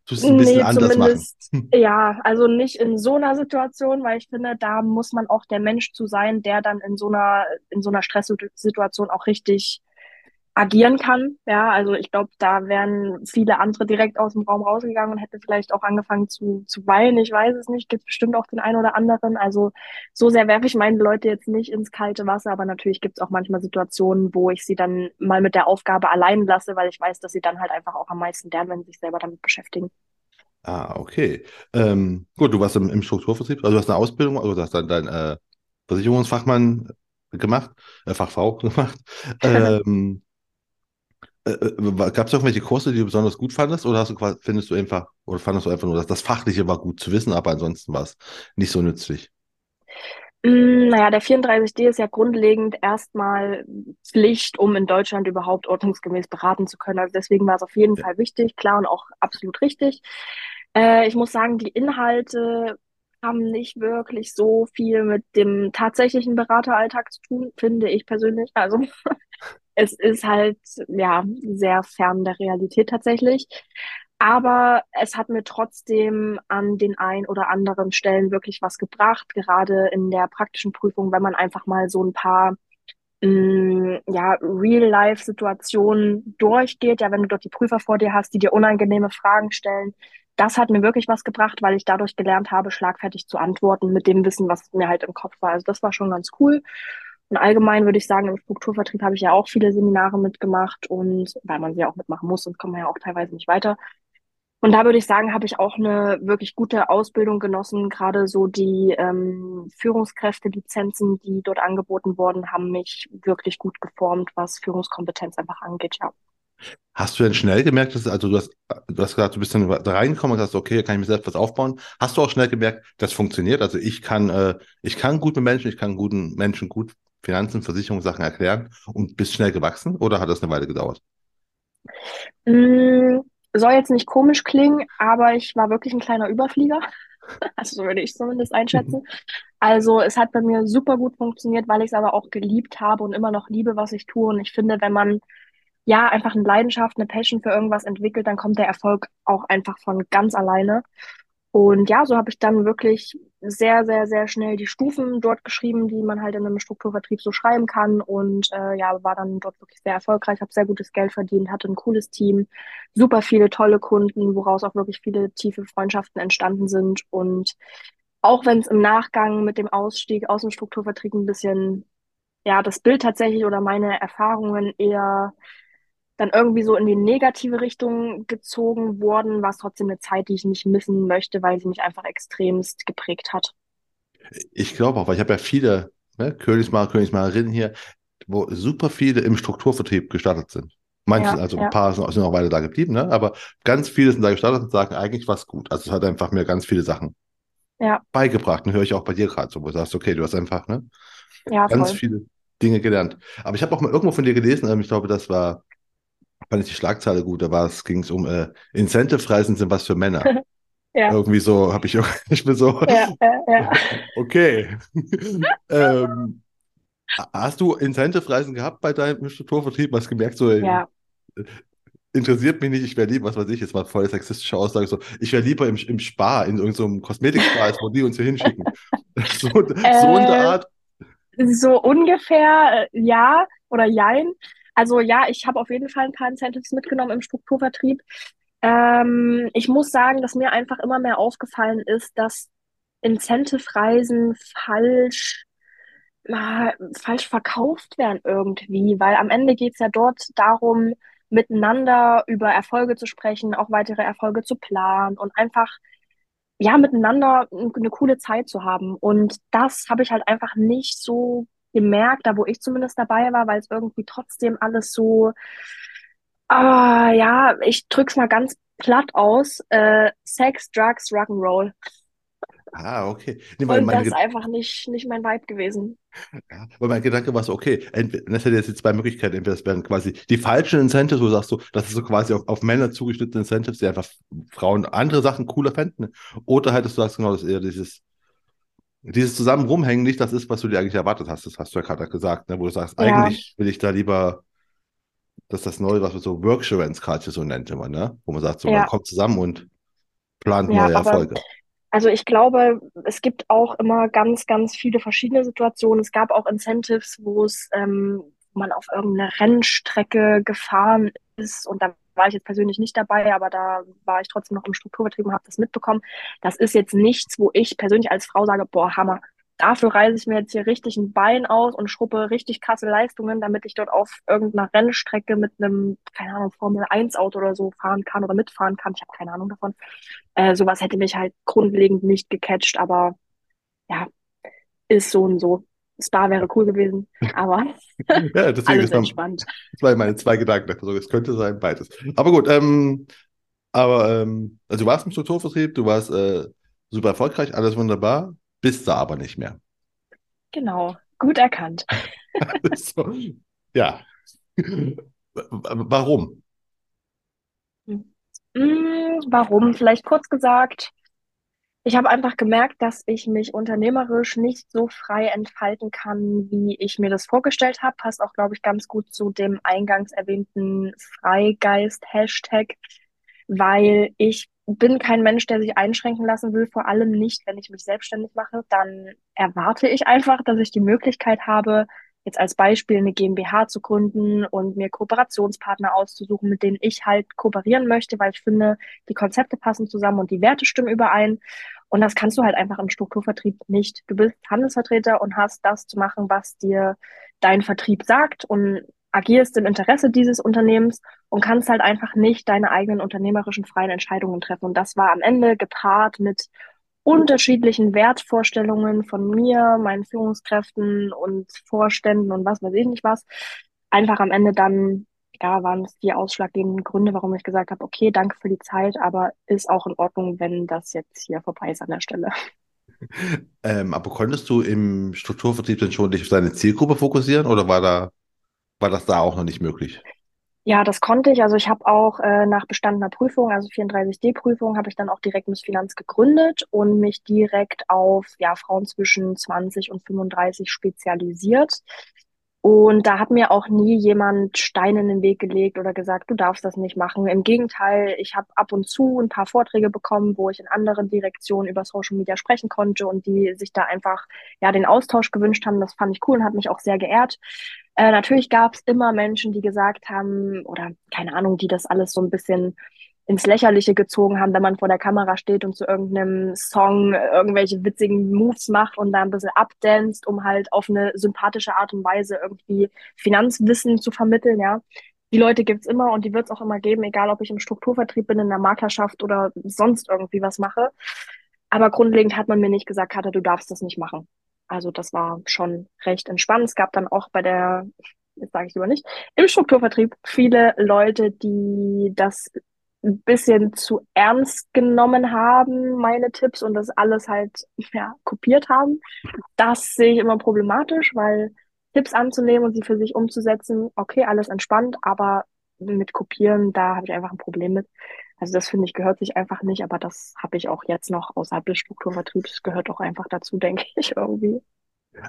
S2: tust du es ein bisschen
S1: Nee,
S2: anders machen?
S1: ja, also nicht in so einer Situation, weil ich finde, da muss man auch der Mensch zu sein, der dann in so einer, in so einer Stresssituation auch richtig agieren kann. Ja, also ich glaube, da wären viele andere direkt aus dem Raum rausgegangen und hätten vielleicht auch angefangen zu, zu weinen. Ich weiß es nicht, gibt bestimmt auch den einen oder anderen. Also so sehr werfe ich meine Leute jetzt nicht ins kalte Wasser, aber natürlich gibt es auch manchmal Situationen, wo ich sie dann mal mit der Aufgabe allein lasse, weil ich weiß, dass sie dann halt einfach auch am meisten lernen, wenn sie sich selber damit beschäftigen.
S2: Ah, okay. Ähm, gut, du warst im, im Strukturvertrieb, also du hast eine Ausbildung, also du hast dann dein äh, Versicherungsfachmann gemacht, äh, Fachfrau gemacht. Ähm, äh, gab es irgendwelche Kurse, die du besonders gut fandest, oder hast du findest du einfach, oder fandest du einfach nur, dass das Fachliche war gut zu wissen, aber ansonsten war es nicht so nützlich?
S1: Mm, Naja, der 34D ist ja grundlegend erstmal Pflicht, um in Deutschland überhaupt ordnungsgemäß beraten zu können. Also deswegen war es auf jeden
S2: Ja.
S1: Fall wichtig, klar und auch absolut richtig. Äh, ich muss sagen, die Inhalte haben nicht wirklich so viel mit dem tatsächlichen Berateralltag zu tun, finde ich persönlich. Also es ist halt, ja, sehr fern der Realität tatsächlich. Aber es hat mir trotzdem an den ein oder anderen Stellen wirklich was gebracht, gerade in der praktischen Prüfung, wenn man einfach mal so ein paar mh, ja, Real-Life-Situationen durchgeht, ja, wenn du dort die Prüfer vor dir hast, die dir unangenehme Fragen stellen. Das hat mir wirklich was gebracht, weil ich dadurch gelernt habe, schlagfertig zu antworten mit dem Wissen, was mir halt im Kopf war. Also das war schon ganz cool. Und allgemein würde ich sagen, im Strukturvertrieb habe ich ja auch viele Seminare mitgemacht und weil man sie ja auch mitmachen muss, sonst kommt man ja auch teilweise nicht weiter. Und da würde ich sagen, habe ich auch eine wirklich gute Ausbildung genossen. Gerade so die ähm, Führungskräfte-Lizenzen, die dort angeboten wurden, haben mich wirklich gut geformt, was Führungskompetenz einfach angeht, ja.
S2: Hast du denn schnell gemerkt, dass, also du hast, du hast gesagt, du bist dann da reingekommen und hast, okay, da kann ich mir selbst was aufbauen. Hast du auch schnell gemerkt, das funktioniert? Also ich kann, äh, ich kann gut mit Menschen, ich kann guten Menschen gut Finanzen, Versicherungssachen erklären und bist schnell gewachsen oder hat das eine Weile gedauert?
S1: Mm, soll jetzt nicht komisch klingen, aber ich war wirklich ein kleiner Überflieger. Also so würde ich zumindest einschätzen. Also es hat bei mir super gut funktioniert, weil ich es aber auch geliebt habe und immer noch liebe, was ich tue. Und ich finde, wenn man ja einfach eine Leidenschaft, eine Passion für irgendwas entwickelt, dann kommt der Erfolg auch einfach von ganz alleine. Und ja, so habe ich dann wirklich sehr, sehr, sehr schnell die Stufen dort geschrieben, die man halt in einem Strukturvertrieb so schreiben kann. Und äh, ja, war dann dort wirklich sehr erfolgreich, habe sehr gutes Geld verdient, hatte ein cooles Team, super viele tolle Kunden, woraus auch wirklich viele tiefe Freundschaften entstanden sind. Und auch wenn es im Nachgang mit dem Ausstieg aus dem Strukturvertrieb ein bisschen, ja, das Bild tatsächlich oder meine Erfahrungen eher dann irgendwie so in die negative Richtung gezogen wurden, war es trotzdem eine Zeit, die ich nicht missen möchte, weil sie mich einfach extremst geprägt hat.
S2: Ich glaube auch, weil ich habe ja viele ne, Königsmacher, Königsmacherinnen hier, wo super viele im Strukturvertrieb gestartet sind. Manche,
S1: Ja,
S2: also ein
S1: ja,
S2: paar sind, sind auch weiter da geblieben, ne? aber ganz viele sind da gestartet und sagen, eigentlich war es gut. Also es hat einfach mir ganz viele Sachen
S1: ja,
S2: beigebracht und höre ich auch bei dir gerade so, wo du sagst, okay, du hast einfach ne, ganz
S1: voll.
S2: viele Dinge gelernt. Aber ich habe auch mal irgendwo von dir gelesen, ähm, ich glaube, das war, fand ich die Schlagzeile gut, da war es, ging es um äh, Incentive-Reisen sind was für Männer.
S1: Ja,
S2: Irgendwie so, habe ich, ich bin so,
S1: ja, ja,
S2: okay. ähm, hast du Incentive-Reisen gehabt bei deinem Strukturvertrieb? Hast gemerkt, so, äh,
S1: Ja,
S2: interessiert mich nicht, ich wäre lieber, was weiß ich, jetzt mal voll sexistische Aussage, so, ich wäre lieber im, im Spar, in irgendeinem so Kosmetik-Spa, als wo die uns hier hinschicken. So, so in der
S1: äh,
S2: Art.
S1: so ungefähr, äh, ja oder jein. Also ja, ich habe auf jeden Fall ein paar Incentives mitgenommen im Strukturvertrieb. Ähm, ich muss sagen, dass mir einfach immer mehr aufgefallen ist, dass Incentive-Reisen falsch ah, falsch verkauft werden irgendwie, weil am Ende geht's ja dort darum, miteinander über Erfolge zu sprechen, auch weitere Erfolge zu planen und einfach, ja, miteinander eine coole Zeit zu haben. Und das habe ich halt einfach nicht so gemerkt, da wo ich zumindest dabei war, weil es irgendwie trotzdem alles so, ah, ja, ich drück's mal ganz platt aus, äh, Sex, Drugs, Rock'n'Roll.
S2: Ah, okay. Nee, weil
S1: Und das ist einfach nicht, nicht mein Vibe gewesen.
S2: ja, weil mein Gedanke war so, okay, entweder, das hätte jetzt die zwei Möglichkeiten. Entweder das wären quasi die falschen Incentives, wo du sagst, so, das ist so quasi auf, auf Männer zugeschnittene Incentives, die einfach Frauen andere Sachen cooler fänden. Oder halt, dass du sagst, genau, das ist eher dieses dieses zusammen rumhängen nicht das ist, was du dir eigentlich erwartet hast. Das hast du ja gerade gesagt, ne? wo du sagst,
S1: Ja,
S2: eigentlich will ich da lieber, dass das Neue, was man so Culture so nennt immer, ne? Wo man sagt, so man
S1: ja,
S2: kommt zusammen und plant neue
S1: aber
S2: Erfolge.
S1: Also ich glaube, es gibt auch immer ganz, ganz viele verschiedene Situationen. Es gab auch Incentives, wo es, ähm, man auf irgendeine Rennstrecke gefahren ist und da war ich jetzt persönlich nicht dabei, aber da war ich trotzdem noch im Strukturbetrieb und habe das mitbekommen. Das ist jetzt nichts, wo ich persönlich als Frau sage, boah, Hammer, dafür reiße ich mir jetzt hier richtig ein Bein aus und schruppe richtig krasse Leistungen, damit ich dort auf irgendeiner Rennstrecke mit einem, keine Ahnung, Formel Eins Auto oder so fahren kann oder mitfahren kann. Ich habe keine Ahnung davon. Äh, sowas hätte mich halt grundlegend nicht gecatcht, aber ja, ist so und so. Spa wäre cool gewesen, aber
S2: Ja, deswegen
S1: alles
S2: ist
S1: entspannt.
S2: das waren meine zwei Gedanken. Also es könnte sein, beides. Aber gut, ähm, aber ähm, also du warst im Strukturvertrieb, du warst äh, super erfolgreich, alles wunderbar, bist da aber nicht mehr.
S1: Genau, gut erkannt.
S2: So, ja. Warum?
S1: Hm, warum? Vielleicht kurz gesagt, ich habe einfach gemerkt, dass ich mich unternehmerisch nicht so frei entfalten kann, wie ich mir das vorgestellt habe. Passt auch, glaube ich, ganz gut zu dem eingangs erwähnten Freigeist-Hashtag, weil ich bin kein Mensch, der sich einschränken lassen will, vor allem nicht, wenn ich mich selbstständig mache. Dann erwarte ich einfach, dass ich die Möglichkeit habe, jetzt als Beispiel eine GmbH zu gründen und mir Kooperationspartner auszusuchen, mit denen ich halt kooperieren möchte, weil ich finde, die Konzepte passen zusammen und die Werte stimmen überein. Und das kannst du halt einfach im Strukturvertrieb nicht. Du bist Handelsvertreter und hast das zu machen, was dir dein Vertrieb sagt und agierst im Interesse dieses Unternehmens und kannst halt einfach nicht deine eigenen unternehmerischen freien Entscheidungen treffen. Und das war am Ende gepaart mit unterschiedlichen Wertvorstellungen von mir, meinen Führungskräften und Vorständen und was weiß ich nicht was. Einfach am Ende dann, ja, waren es die ausschlaggebenden Gründe, warum ich gesagt habe, okay, danke für die Zeit, aber ist auch in Ordnung, wenn das jetzt hier vorbei ist an der Stelle.
S2: Ähm, aber konntest du im Strukturvertrieb denn schon dich auf deine Zielgruppe fokussieren oder war da, war das da auch noch nicht möglich?
S1: Ja, das konnte ich. Also ich habe auch äh, nach bestandener Prüfung, also 34D-Prüfung, habe ich dann auch direkt Miss Finanz gegründet und mich direkt auf ja, Frauen zwischen 20 und 35 spezialisiert. Und da hat mir auch nie jemand Steine in den Weg gelegt oder gesagt, du darfst das nicht machen. Im Gegenteil, ich habe ab und zu ein paar Vorträge bekommen, wo ich in anderen Direktionen über Social Media sprechen konnte und die sich da einfach ja den Austausch gewünscht haben. Das fand ich cool und hat mich auch sehr geehrt. Äh, natürlich gab es immer Menschen, die gesagt haben, oder keine Ahnung, die das alles so ein bisschen ins Lächerliche gezogen haben, wenn man vor der Kamera steht und zu irgendeinem Song irgendwelche witzigen Moves macht und da ein bisschen abdanzt, um halt auf eine sympathische Art und Weise irgendwie Finanzwissen zu vermitteln, ja. Die Leute gibt's immer und die wird's auch immer geben, egal ob ich im Strukturvertrieb bin, in der Maklerschaft oder sonst irgendwie was mache. Aber grundlegend hat man mir nicht gesagt, Katja, du darfst das nicht machen. Also das war schon recht entspannt. Es gab dann auch bei der, jetzt sage ich lieber nicht, im Strukturvertrieb viele Leute, die das ein bisschen zu ernst genommen haben, meine Tipps, und das alles halt ja, kopiert haben. Das sehe ich immer problematisch, weil Tipps anzunehmen und sie für sich umzusetzen, okay, alles entspannt, aber mit Kopieren, da habe ich einfach ein Problem mit. Also das finde ich gehört sich einfach nicht, aber das habe ich auch jetzt noch außerhalb des Strukturvertriebs, gehört auch einfach dazu, denke ich irgendwie.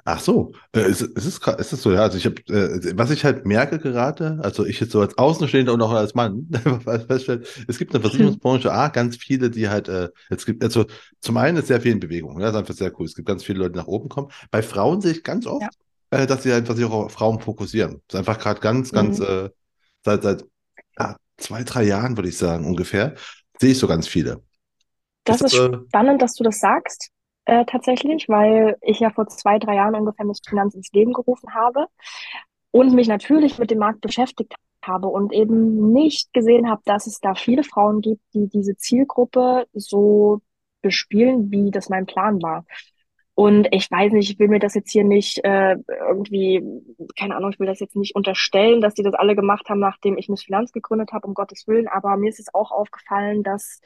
S2: Ach so, äh, es, es ist, es ist so, ja, also ich habe, äh, was ich halt merke gerade, also ich jetzt so als Außenstehender und auch als Mann, feststelle, es gibt in der
S1: Hm.
S2: Versicherungsbranche A, ganz viele, die halt, äh, es gibt, also zum einen ist sehr viel in Bewegung, ja, das ist einfach sehr cool, es gibt ganz viele Leute, die nach oben kommen. Bei Frauen sehe ich ganz oft,
S1: Ja.
S2: äh, dass sie einfach sich auch auf Frauen fokussieren. Das ist einfach gerade ganz, ganz,
S1: Mhm.
S2: äh, seit, seit ja, zwei, drei Jahren, würde ich sagen, ungefähr, sehe ich so ganz viele.
S1: Das
S2: Ist das,
S1: ist
S2: äh,
S1: spannend, dass du das sagst, äh, tatsächlich, weil ich ja vor zwei, drei Jahren ungefähr Miss Finanz ins Leben gerufen habe und mich natürlich mit dem Markt beschäftigt habe und eben nicht gesehen habe, dass es da viele Frauen gibt, die diese Zielgruppe so bespielen, wie das mein Plan war. Und ich weiß nicht, ich will mir das jetzt hier nicht äh, irgendwie, keine Ahnung, ich will das jetzt nicht unterstellen, dass die das alle gemacht haben, nachdem ich Miss Finanz gegründet habe, um Gottes Willen. Aber mir ist es auch aufgefallen, dass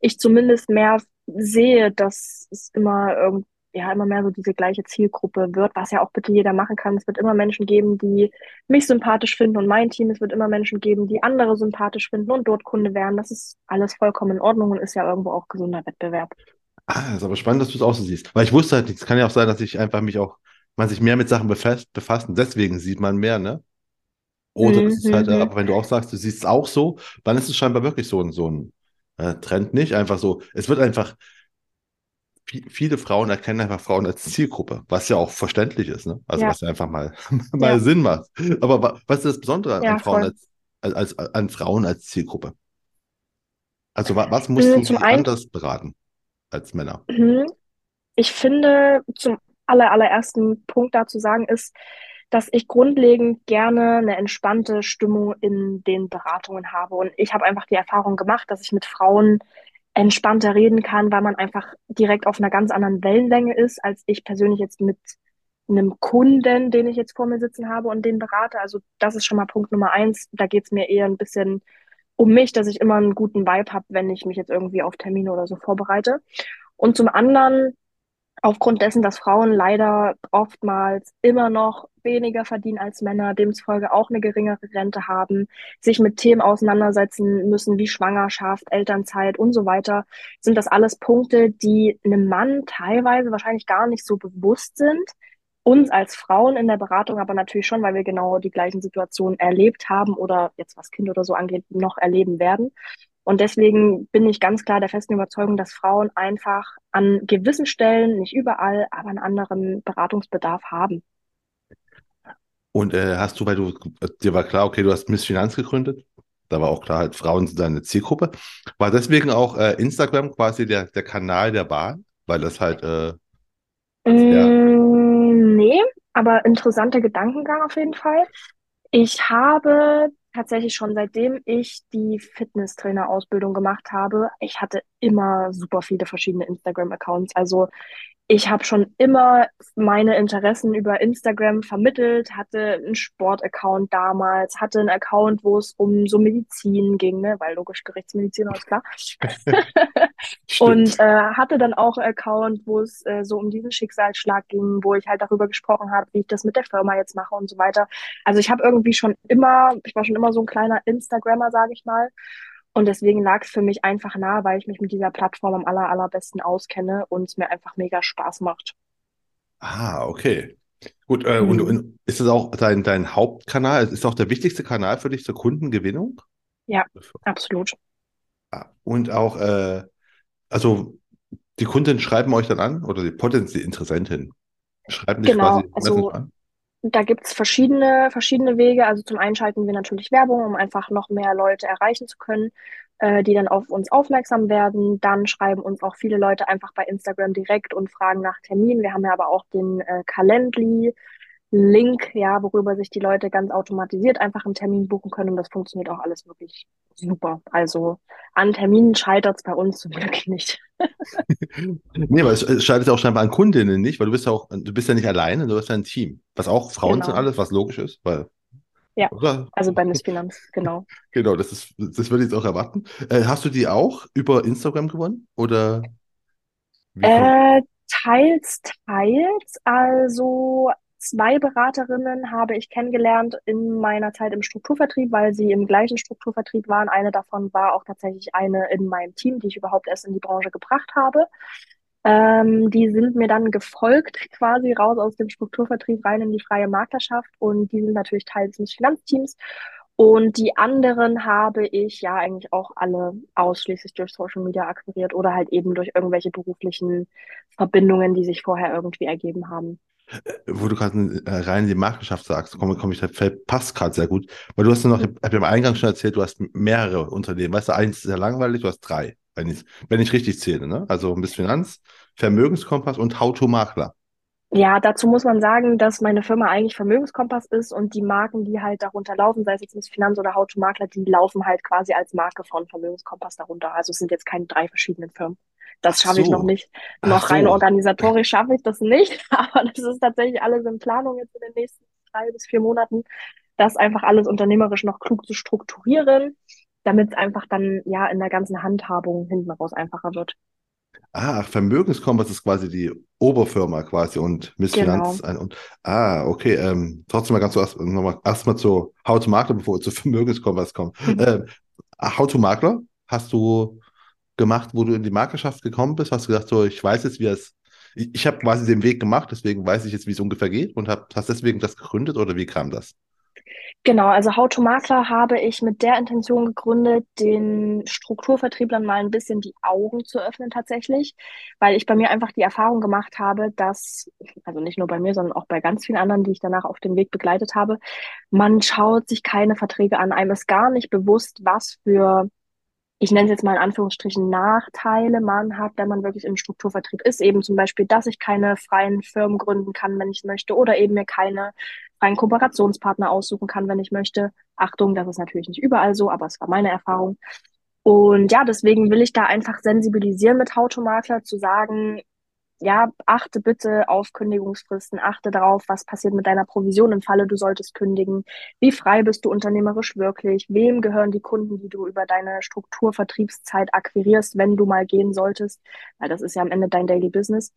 S1: ich zumindest mehr sehe, dass es immer irgend, ja, immer mehr so diese gleiche Zielgruppe wird, was ja auch bitte jeder machen kann. Es wird immer Menschen geben, die mich sympathisch finden und mein Team. Es wird immer Menschen geben, die andere sympathisch finden und dort Kunde werden. Das ist alles vollkommen in Ordnung und ist ja irgendwo auch gesunder Wettbewerb.
S2: Ah, ist aber spannend, dass du es auch so siehst. Weil ich wusste halt es kann ja auch sein, dass ich einfach mich auch, man sich mehr mit Sachen befasst, befasst und deswegen sieht man mehr, ne? Oder
S1: Mhm,
S2: ist es halt, äh,
S1: mhm.
S2: aber wenn du auch sagst, du siehst es auch so, dann ist es scheinbar wirklich so ein, so ein äh, Trend nicht. Einfach so, es wird einfach, vi- viele Frauen erkennen einfach Frauen als Zielgruppe, was ja auch verständlich ist, ne? Also
S1: Ja,
S2: was ja einfach mal, mal
S1: ja,
S2: Sinn macht. Aber wa was ist das Besondere an
S1: ja,
S2: Frauen
S1: voll.
S2: als, als, als an Frauen als Zielgruppe? Also wa was musst
S1: Mm,
S2: du anders beraten als Männer?
S1: mhm, ich finde, zum aller, allerersten Punkt dazu sagen ist, dass ich grundlegend gerne eine entspannte Stimmung in den Beratungen habe. Und ich habe einfach die Erfahrung gemacht, dass ich mit Frauen entspannter reden kann, weil man einfach direkt auf einer ganz anderen Wellenlänge ist, als ich persönlich jetzt mit einem Kunden, den ich jetzt vor mir sitzen habe und den berate. Also das ist schon mal Punkt Nummer eins. Da geht es mir eher ein bisschen um mich, dass ich immer einen guten Vibe habe, wenn ich mich jetzt irgendwie auf Termine oder so vorbereite. Und zum anderen aufgrund dessen, dass Frauen leider oftmals immer noch weniger verdienen als Männer, demzufolge auch eine geringere Rente haben, sich mit Themen auseinandersetzen müssen wie Schwangerschaft, Elternzeit und so weiter, sind das alles Punkte, die einem Mann teilweise wahrscheinlich gar nicht so bewusst sind. Uns als Frauen in der Beratung aber natürlich schon, weil wir genau die gleichen Situationen erlebt haben oder jetzt was Kind oder so angeht, noch erleben werden. Und deswegen bin ich ganz klar der festen Überzeugung, dass Frauen einfach an gewissen Stellen, nicht überall, aber einen anderen Beratungsbedarf haben.
S2: Und äh, hast du, weil du, äh, dir war klar, okay, du hast Miss Finanz gegründet, da war auch klar, halt Frauen sind deine Zielgruppe. War deswegen auch äh, Instagram quasi der, der Kanal der Wahl, weil das halt äh,
S1: Mm, nee, aber interessanter Gedankengang auf jeden Fall. Ich habe tatsächlich schon seitdem ich die Fitnesstrainer-Ausbildung gemacht habe, ich hatte immer super viele verschiedene Instagram-Accounts. Also ich habe schon immer meine Interessen über Instagram vermittelt, hatte einen Sport-Account damals, hatte einen Account, wo es um so Medizin ging, ne? Weil logisch Gerichtsmediziner ist klar. Und äh, hatte dann auch einen Account, wo es äh, so um diesen Schicksalsschlag ging, wo ich halt darüber gesprochen habe, wie ich das mit der Firma jetzt mache und so weiter. Also ich habe irgendwie schon immer, ich war schon immer so ein kleiner Instagrammer, sage ich mal. Und deswegen lag es für mich einfach nah, weil ich mich mit dieser Plattform am aller, allerbesten auskenne und es mir einfach mega Spaß macht.
S2: Ah, okay. Gut, äh, und,
S1: Mhm.
S2: und ist das auch dein, dein Hauptkanal? Ist das auch der wichtigste Kanal für dich zur Kundengewinnung?
S1: Ja, absolut.
S2: Ah, Und auch, äh, also die Kunden schreiben euch dann an oder die potenzielle Interessentin schreiben dich
S1: Genau,
S2: quasi
S1: also
S2: an?
S1: Da gibt's verschiedene, verschiedene Wege. Also zum einen schalten wir natürlich Werbung, um einfach noch mehr Leute erreichen zu können, äh, die dann auf uns aufmerksam werden. Dann schreiben uns auch viele Leute einfach bei Instagram direkt und fragen nach Terminen. Wir haben ja aber auch den äh, Calendly. Link, ja, worüber sich die Leute ganz automatisiert einfach einen Termin buchen können. Und das funktioniert auch alles wirklich super. Also an Terminen scheitert es bei uns zum Glück nicht.
S2: Nee, aber es, scheitert ja auch scheinbar an Kundinnen nicht, weil du bist ja auch, du bist ja nicht alleine, du hast ja ein Team. Was auch Frauen sind
S1: Genau.
S2: alles, was logisch ist, weil,
S1: Ja,
S2: oder?
S1: also bei Miss Finanz, genau.
S2: Genau, das ist, das würde ich jetzt auch erwarten. Äh, hast du die auch über Instagram gewonnen? Oder?
S1: Äh, teils, teils. Also zwei Beraterinnen habe ich kennengelernt in meiner Zeit im Strukturvertrieb, weil sie im gleichen Strukturvertrieb waren. Eine davon war auch tatsächlich eine in meinem Team, die ich überhaupt erst in die Branche gebracht habe. Ähm, die sind mir dann gefolgt, quasi raus aus dem Strukturvertrieb rein in die freie Maklerschaft und die sind natürlich Teil des Finanzteams. Und die anderen habe ich ja eigentlich auch alle ausschließlich durch Social Media akquiriert oder halt eben durch irgendwelche beruflichen Verbindungen, die sich vorher irgendwie ergeben haben.
S2: Wo du gerade äh, rein in die Marktwirtschaft sagst, komme komm ich, das passt gerade sehr gut. Weil du hast ja noch, ich habe ja am Eingang schon erzählt, du hast mehrere Unternehmen. Weißt du, eins ist ja langweilig, du hast drei, wenn ich, wenn ich richtig zähle, ne? Also Miss Finanz, Vermögenskompass und How to Makler.
S1: Ja, dazu muss man sagen, dass meine Firma eigentlich Vermögenskompass ist und die Marken, die halt darunter laufen, sei es jetzt Miss Finanz oder How to Makler, die laufen halt quasi als Marke von Vermögenskompass darunter. Also es sind jetzt keine drei verschiedenen Firmen.
S2: Ach
S1: Das schaffe ich noch
S2: so,
S1: nicht.
S2: ach
S1: Noch rein
S2: so.
S1: organisatorisch schaffe ich das nicht, aber das ist tatsächlich alles in Planung jetzt in den nächsten drei bis vier Monaten, das einfach alles unternehmerisch noch klug zu strukturieren, damit es einfach dann ja in der ganzen Handhabung hinten raus einfacher wird.
S2: Ah, Vermögenskompass ist quasi die Oberfirma quasi und Miss Finanz
S1: Genau.
S2: und ah, okay, ähm, trotzdem mal ganz so erst, nochmal erstmal zu How to Makler, bevor wir zu Vermögenskompass kommen. Ähm, How to Makler, hast du gemacht, wo du in die Maklerschaft gekommen bist? Hast du gesagt, so, ich weiß jetzt, wie es. Ich, ich habe quasi den Weg gemacht, deswegen weiß ich jetzt, wie es ungefähr geht und hab, hast deswegen das gegründet oder wie kam das?
S1: Genau, also How to Makler habe ich mit der Intention gegründet, den Strukturvertrieblern mal ein bisschen die Augen zu öffnen tatsächlich, weil ich bei mir einfach die Erfahrung gemacht habe, dass, also nicht nur bei mir, sondern auch bei ganz vielen anderen, die ich danach auf dem Weg begleitet habe, man schaut sich keine Verträge an, einem ist gar nicht bewusst, was für ich nenne es jetzt mal in Anführungsstrichen Nachteile man hat, wenn man wirklich im Strukturvertrieb ist. Eben zum Beispiel, dass ich keine freien Firmen gründen kann, wenn ich möchte, oder eben mir keine freien Kooperationspartner aussuchen kann, wenn ich möchte. Achtung, das ist natürlich nicht überall so, aber es war meine Erfahrung. Und ja, deswegen will ich da einfach sensibilisieren mit Automakler zu sagen, ja, achte bitte auf Kündigungsfristen, achte darauf, was passiert mit deiner Provision im Falle, du solltest kündigen. Wie frei bist du unternehmerisch wirklich? Wem gehören die Kunden, die du über deine Strukturvertriebszeit akquirierst, wenn du mal gehen solltest? Weil das ist ja am Ende dein Daily Business.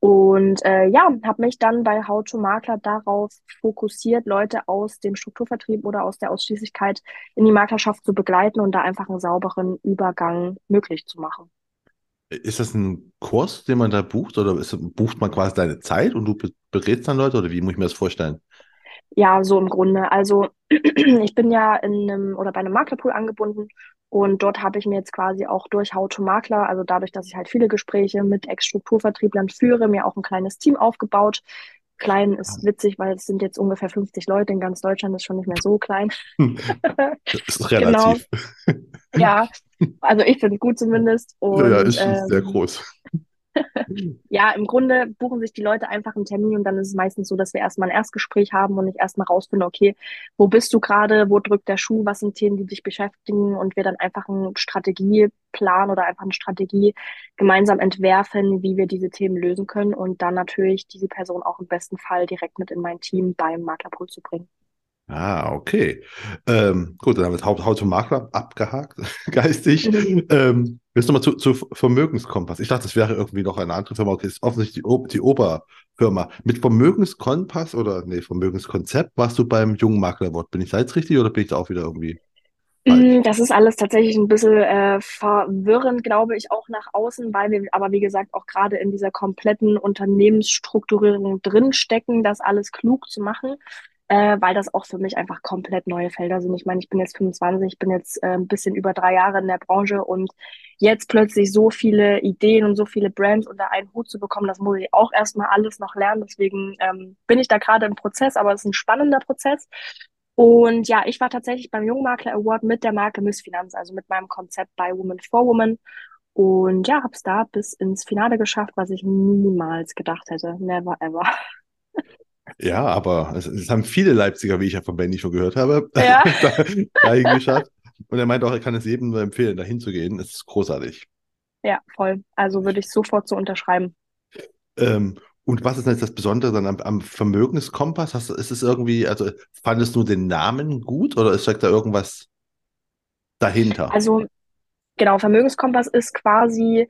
S1: Und äh, ja, habe mich dann bei How to Makler darauf fokussiert, Leute aus dem Strukturvertrieb oder aus der Ausschließlichkeit in die Maklerschaft zu begleiten und da einfach einen sauberen Übergang möglich zu machen.
S2: Ist das ein Kurs, den man da bucht oder ist, bucht man quasi deine Zeit und du berätst dann Leute oder wie muss ich mir das vorstellen?
S1: Ja, so im Grunde. Also ich bin ja in einem oder bei einem Maklerpool angebunden und dort habe ich mir jetzt quasi auch durch How to Makler, also dadurch, dass ich halt viele Gespräche mit Ex-Strukturvertrieblern führe, mir auch ein kleines Team aufgebaut. Klein ist witzig, weil es sind jetzt ungefähr 50 Leute in ganz Deutschland, ist schon nicht mehr so klein.
S2: Das ist relativ.
S1: Genau. Ja, also ich finde es gut zumindest. Und,
S2: ja, ja, ist
S1: ähm,
S2: sehr groß.
S1: ja, im Grunde buchen sich die Leute einfach einen Termin und dann ist es meistens so, dass wir erstmal ein Erstgespräch haben und ich erstmal rausfinde, okay, wo bist du gerade, wo drückt der Schuh, was sind Themen, die dich beschäftigen und wir dann einfach einen Strategieplan oder einfach eine Strategie gemeinsam entwerfen, wie wir diese Themen lösen können und dann natürlich diese Person auch im besten Fall direkt mit in mein Team beim Maklerpool zu bringen.
S2: Ah, okay. Ähm, gut, dann haben wir How, How to Makler abgehakt, geistig. Ähm, jetzt nochmal zu, zu Vermögenskompass. Ich dachte, das wäre irgendwie noch eine andere Firma. Okay, das ist offensichtlich die, die Oberfirma. Mit Vermögenskompass oder nee, Vermögenskonzept warst du beim jungen Maklerwort. Bin ich da jetzt richtig oder bin ich da auch wieder irgendwie?
S1: Mm, Das ist alles tatsächlich ein bisschen äh, verwirrend, glaube ich, auch nach außen, weil wir aber, wie gesagt, auch gerade in dieser kompletten Unternehmensstrukturierung drinstecken, das alles klug zu machen äh, weil das auch für mich einfach komplett neue Felder sind. Ich meine, ich bin jetzt 25, ich bin jetzt äh, ein bisschen über drei Jahre in der Branche und jetzt plötzlich so viele Ideen und so viele Brands unter einen Hut zu bekommen, das muss ich auch erstmal alles noch lernen. Deswegen ähm, bin ich da gerade im Prozess, aber es ist ein spannender Prozess. Und ja, ich war tatsächlich beim Jungmakler Award mit der Marke Miss Finanz, also mit meinem Konzept bei Woman for Woman. Und ja, habe es da bis ins Finale geschafft, was ich niemals gedacht hätte. Never ever.
S2: Ja, aber es, es haben viele Leipziger, wie ich ja von Benny schon gehört habe,
S1: Ja.
S2: da, dahin geschafft. Und er meint auch, er kann es jedem nur empfehlen, dahin zu gehen. Es ist großartig.
S1: Ja, voll. Also würde ich sofort so unterschreiben.
S2: Ähm, und was ist denn jetzt das Besondere dann am, am Vermögenskompass? Hast, ist es irgendwie, also fandest du den Namen gut oder steckt da irgendwas dahinter?
S1: Also genau, Vermögenskompass ist quasi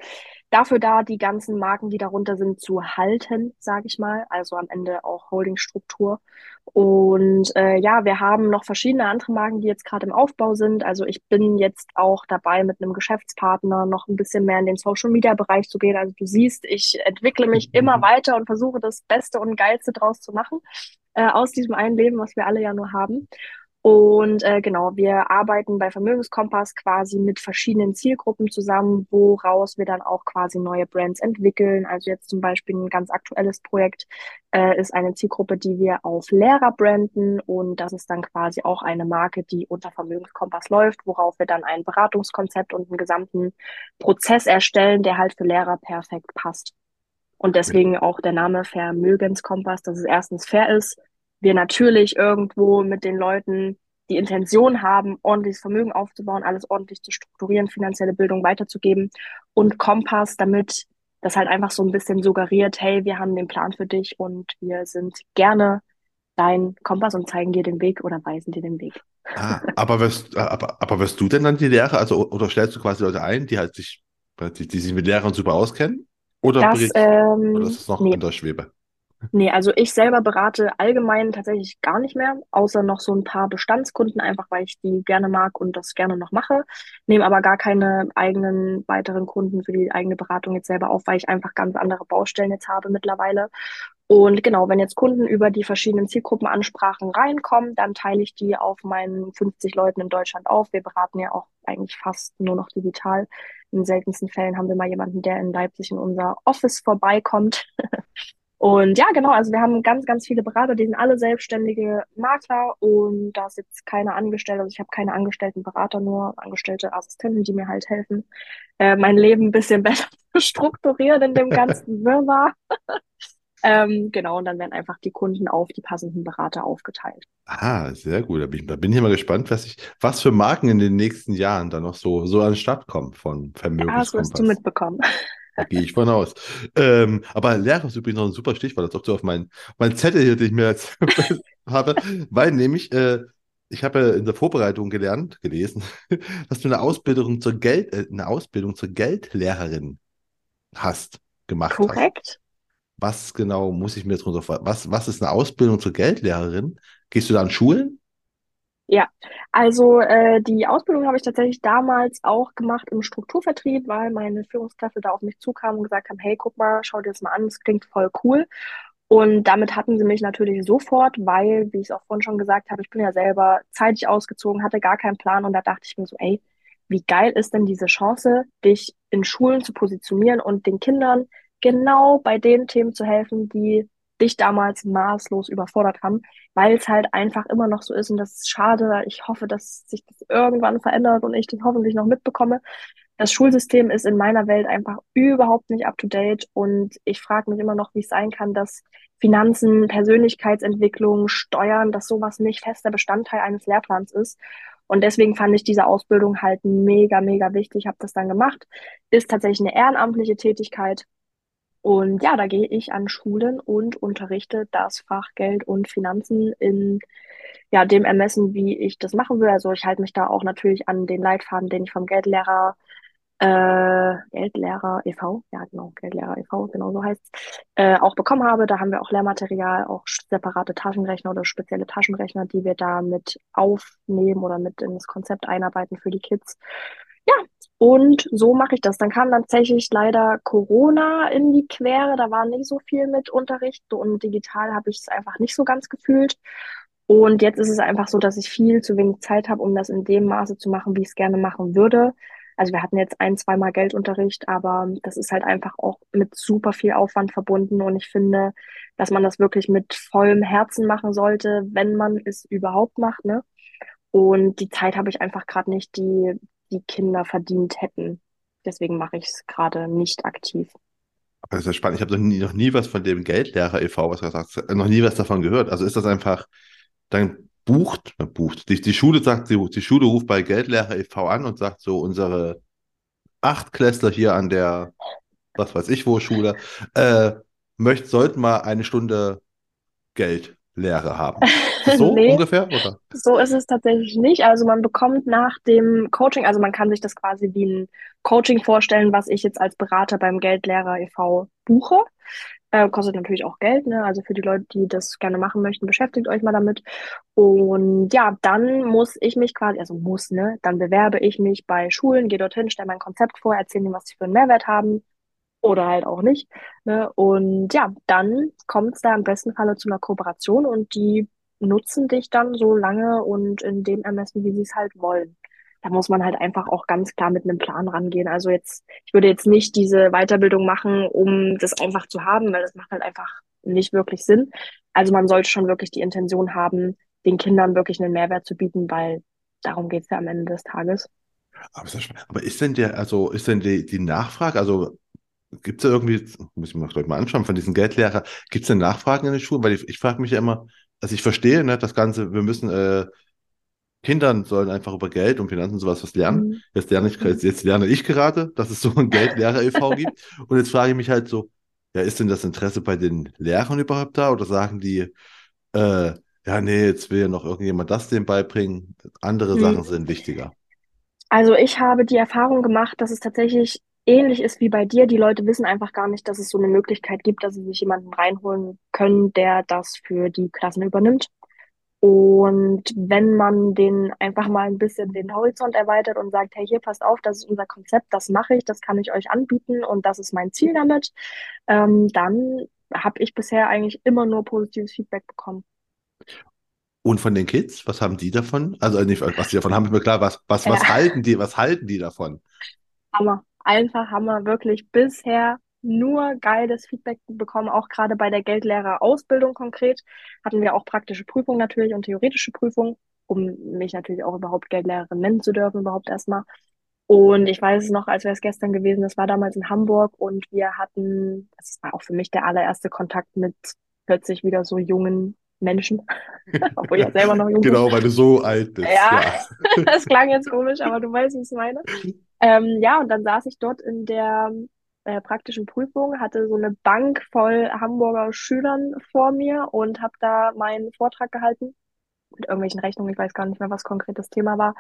S1: dafür da, die ganzen Marken, die darunter sind, zu halten, sage ich mal. Also am Ende auch Holdingstruktur. Und äh, ja, wir haben noch verschiedene andere Marken, die jetzt gerade im Aufbau sind. Also ich bin jetzt auch dabei, mit einem Geschäftspartner noch ein bisschen mehr in den Social-Media-Bereich zu gehen. Also du siehst, ich entwickle mich immer weiter und versuche das Beste und Geilste draus zu machen, äh, aus diesem einen Leben, was wir alle ja nur haben. Und äh, genau, wir arbeiten bei Vermögenskompass quasi mit verschiedenen Zielgruppen zusammen, woraus wir dann auch quasi neue Brands entwickeln. Also jetzt zum Beispiel ein ganz aktuelles Projekt äh, ist eine Zielgruppe, die wir auf Lehrer branden und das ist dann quasi auch eine Marke, die unter Vermögenskompass läuft, worauf wir dann ein Beratungskonzept und einen gesamten Prozess erstellen, der halt für Lehrer perfekt passt. Und deswegen auch der Name Vermögenskompass, dass es erstens fair ist, wir natürlich irgendwo mit den Leuten die Intention haben, ordentliches Vermögen aufzubauen, alles ordentlich zu strukturieren, finanzielle Bildung weiterzugeben und Kompass, damit das halt einfach so ein bisschen suggeriert, hey, wir haben den Plan für dich und wir sind gerne dein Kompass und zeigen dir den Weg oder weisen dir den Weg.
S2: Ah, aber wirst, aber, aber wirst du denn dann die Lehrer, also oder stellst du quasi Leute ein, die halt sich, die, die sich mit Lehrern super auskennen? Oder,
S1: Das,
S2: oder
S1: ähm,
S2: ist es noch
S1: nee,
S2: in der Schwebe?
S1: Nee, also ich selber berate allgemein tatsächlich gar nicht mehr, außer noch so ein paar Bestandskunden, einfach weil ich die gerne mag und das gerne noch mache. Nehme aber gar keine eigenen weiteren Kunden für die eigene Beratung jetzt selber auf, weil ich einfach ganz andere Baustellen jetzt habe mittlerweile. Und genau, wenn jetzt Kunden über die verschiedenen Zielgruppenansprachen reinkommen, dann teile ich die auf meinen 50 Leuten in Deutschland auf. Wir beraten ja auch eigentlich fast nur noch digital. In seltensten Fällen haben wir mal jemanden, der in Leipzig in unser Office vorbeikommt. Und ja, genau, also wir haben ganz, ganz viele Berater, die sind alle selbstständige Makler und da ist jetzt keine Angestellte, also ich habe keine angestellten Berater, nur angestellte Assistenten, die mir halt helfen, äh, mein Leben ein bisschen besser zu strukturieren in dem ganzen Wirrwarr. ähm, genau, und dann werden einfach die Kunden auf die passenden Berater aufgeteilt.
S2: Ah, sehr gut. Da bin ich, da bin ich mal gespannt, was, ich, was für Marken in den nächsten Jahren dann noch so, so an den Start kommen von Vermögenskompass.
S1: Ja, das wirst du mitbekommen.
S2: Da gehe ich von aus. Ähm, aber Lehrer ist übrigens noch ein super Stichwort, als ob du auf meinen mein Zettel hier, den ich mir jetzt habe, weil nämlich, äh, ich habe ja in der Vorbereitung gelernt, gelesen, dass du eine Ausbildung zur Geld, äh, eine Ausbildung zur Geldlehrerin hast, gemacht
S1: Korrekt.
S2: hast. Was genau muss ich mir jetzt runter, was, was ist eine Ausbildung zur Geldlehrerin? Gehst du da an Schulen?
S1: Ja, also äh, die Ausbildung habe ich tatsächlich damals auch gemacht im Strukturvertrieb, weil meine Führungskräfte da auf mich zukamen und gesagt haben, hey, guck mal, schau dir das mal an, das klingt voll cool. Und damit hatten sie mich natürlich sofort, weil, wie ich es auch vorhin schon gesagt habe, ich bin ja selber zeitig ausgezogen, hatte gar keinen Plan und da dachte ich mir so, ey, wie geil ist denn diese Chance, dich in Schulen zu positionieren und den Kindern genau bei den Themen zu helfen, die dich damals maßlos überfordert haben, weil es halt einfach immer noch so ist und das ist schade. Ich hoffe, dass sich das irgendwann verändert und ich das hoffentlich noch mitbekomme. Das Schulsystem ist in meiner Welt einfach überhaupt nicht up-to-date und ich frage mich immer noch, wie es sein kann, dass Finanzen, Persönlichkeitsentwicklung, Steuern, dass sowas nicht fester Bestandteil eines Lehrplans ist. Und deswegen fand ich diese Ausbildung halt mega, mega wichtig, habe das dann gemacht. Ist tatsächlich eine ehrenamtliche Tätigkeit, und ja, da gehe ich an Schulen und unterrichte das Fach Geld und Finanzen in ja, dem Ermessen, wie ich das machen will. Also ich halte mich da auch natürlich an den Leitfaden, den ich vom Geldlehrer, äh, Geldlehrer e.V., ja genau, Geldlehrer e.V., genau so heißt äh, auch bekommen habe. Da haben wir auch Lehrmaterial, auch separate Taschenrechner oder spezielle Taschenrechner, die wir da mit aufnehmen oder mit in das Konzept einarbeiten für die Kids. Ja, und so mache ich das. Dann kam dann tatsächlich leider Corona in die Quere. Da war nicht so viel mit Unterricht und digital habe ich es einfach nicht so ganz gefühlt. Und jetzt ist es einfach so, dass ich viel zu wenig Zeit habe, um das in dem Maße zu machen, wie ich es gerne machen würde. Also wir hatten jetzt ein, zweimal Geldunterricht, aber das ist halt einfach auch mit super viel Aufwand verbunden. Und ich finde, dass man das wirklich mit vollem Herzen machen sollte, wenn man es überhaupt macht, ne? Und die Zeit habe ich einfach gerade nicht, die die Kinder verdient hätten. Deswegen mache ich es gerade nicht aktiv.
S2: Das ist ja spannend. Ich habe noch nie, noch nie was von dem Geldlehrer e.V., was du gesagt noch nie was davon gehört. Also ist das einfach, dann bucht, man bucht. Die, die Schule sagt, die, die Schule ruft bei Geldlehrer e.V. an und sagt so, unsere Achtklässler hier an der, was weiß ich wo, Schule, äh, möcht, sollten mal eine Stunde Geld Lehre haben. So nee, ungefähr, oder?
S1: So ist es tatsächlich nicht. Also man bekommt nach dem Coaching, also man kann sich das quasi wie ein Coaching vorstellen, was ich jetzt als Berater beim Geldlehrer e.V. buche. Äh, kostet natürlich auch Geld, ne? Also für die Leute, die das gerne machen möchten, beschäftigt euch mal damit. Und ja, dann muss ich mich quasi, also muss, ne? Dann bewerbe ich mich bei Schulen, gehe dorthin, stelle mein Konzept vor, erzähle ihnen, was sie für einen Mehrwert haben oder halt auch nicht. Ne? Und ja, dann kommt es da im besten Falle zu einer Kooperation und die nutzen dich dann so lange und in dem Ermessen, wie sie es halt wollen. Da muss man halt einfach auch ganz klar mit einem Plan rangehen. Also jetzt, ich würde jetzt nicht diese Weiterbildung machen, um das einfach zu haben, weil das macht halt einfach nicht wirklich Sinn. Also man sollte schon wirklich die Intention haben, den Kindern wirklich einen Mehrwert zu bieten, weil darum geht es ja am Ende des Tages.
S2: Aber ist, denn der, also ist denn die, die Nachfrage, also Gibt es da irgendwie, muss ich mir gleich mal anschauen, von diesen Geldlehrer, gibt es denn Nachfragen in den Schulen? Weil ich, ich frage mich ja immer, also ich verstehe ne, das Ganze, wir müssen, äh, Kindern sollen einfach über Geld und Finanzen sowas was lernen. Mhm. Jetzt lerne ich, jetzt lerne ich gerade, dass es so ein Geldlehrer e.V. gibt. Und jetzt frage ich mich halt so, ja, ist denn das Interesse bei den Lehrern überhaupt da? Oder sagen die, äh, ja, nee, jetzt will ja noch irgendjemand das dem beibringen. Andere mhm. Sachen sind wichtiger.
S1: Also ich habe die Erfahrung gemacht, dass es tatsächlich ähnlich ist wie bei dir. Die Leute wissen einfach gar nicht, dass es so eine Möglichkeit gibt, dass sie sich jemanden reinholen können, der das für die Klassen übernimmt. Und wenn man den einfach mal ein bisschen den Horizont erweitert und sagt, hey, hier passt auf, das ist unser Konzept, das mache ich, das kann ich euch anbieten und das ist mein Ziel damit, ähm, dann habe ich bisher eigentlich immer nur positives Feedback bekommen.
S2: Und von den Kids, was haben die davon? Also nicht, was die davon haben, ist mir klar, was, was, was
S1: Ja.
S2: halten die, was halten die davon?
S1: Hammer. Einfach Hammer. Wirklich bisher nur geiles Feedback bekommen. Auch gerade bei der Geldlehrerausbildung konkret hatten wir auch praktische Prüfungen natürlich und theoretische Prüfungen, um mich natürlich auch überhaupt Geldlehrerin nennen zu dürfen, überhaupt erstmal. Und ich weiß es noch, als wäre es gestern gewesen, das war damals in Hamburg und wir hatten, das war auch für mich der allererste Kontakt mit plötzlich wieder so jungen Menschen, obwohl ich ja selber noch jung bin.
S2: Genau, weil du so alt bist.
S1: Ja.
S2: Ja.
S1: Das klang jetzt komisch, aber du weißt, wie ich meine. Ähm, ja, und dann saß ich dort in der äh, praktischen Prüfung, hatte so eine Bank voll Hamburger Schülern vor mir und habe da meinen Vortrag gehalten mit irgendwelchen Rechnungen. Ich weiß gar nicht mehr, was konkret das Thema war.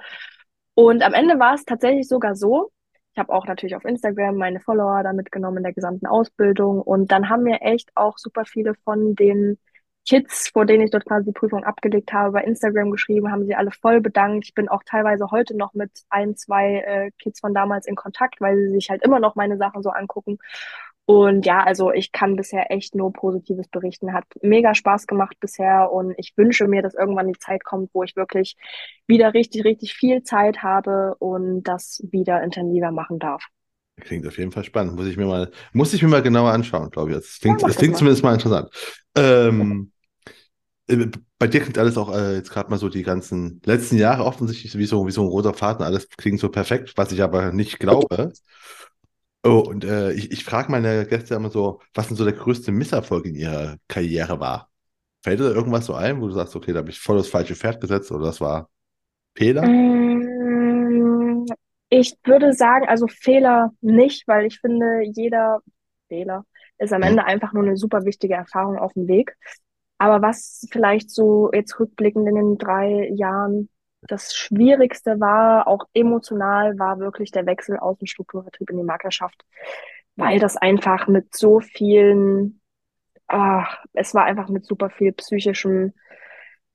S1: Und am Ende war es tatsächlich sogar so, ich habe auch natürlich auf Instagram meine Follower da mitgenommen in der gesamten Ausbildung und dann haben mir echt auch super viele von den Kids, vor denen ich dort quasi die Prüfung abgelegt habe, bei Instagram geschrieben, haben sie alle voll bedankt. Ich bin auch teilweise heute noch mit ein, zwei äh, Kids von damals in Kontakt, weil sie sich halt immer noch meine Sachen so angucken. Und ja, also ich kann bisher echt nur Positives berichten. Hat mega Spaß gemacht bisher und ich wünsche mir, dass irgendwann die Zeit kommt, wo ich wirklich wieder richtig, richtig viel Zeit habe und das wieder intensiver machen darf.
S2: Klingt auf jeden Fall spannend. Muss ich mir mal, muss ich mir mal genauer anschauen, glaube ich. Das klingt,
S1: Ja,
S2: das klingt zumindest mal interessant. Ähm, äh, bei dir klingt alles auch äh, jetzt gerade mal so die ganzen letzten Jahre offensichtlich wie so, wie so ein roter Faden. Alles klingt so perfekt, was ich aber nicht glaube. Oh, und äh, ich, ich frage meine Gäste immer so, was denn so der größte Misserfolg in ihrer Karriere war? Fällt dir da irgendwas so ein, wo du sagst, okay, da habe ich voll das falsche Pferd gesetzt oder das war Fehler?
S1: Mm, Ich würde sagen, also Fehler nicht, weil ich finde, jeder Fehler ist am
S2: Hm.
S1: Ende einfach nur eine super wichtige Erfahrung auf dem Weg. Aber was vielleicht so jetzt rückblickend in den drei Jahren das Schwierigste war, auch emotional, war wirklich der Wechsel aus dem Strukturvertrieb in die Maklerschaft, weil das einfach mit so vielen, ach, es war einfach mit super viel psychischem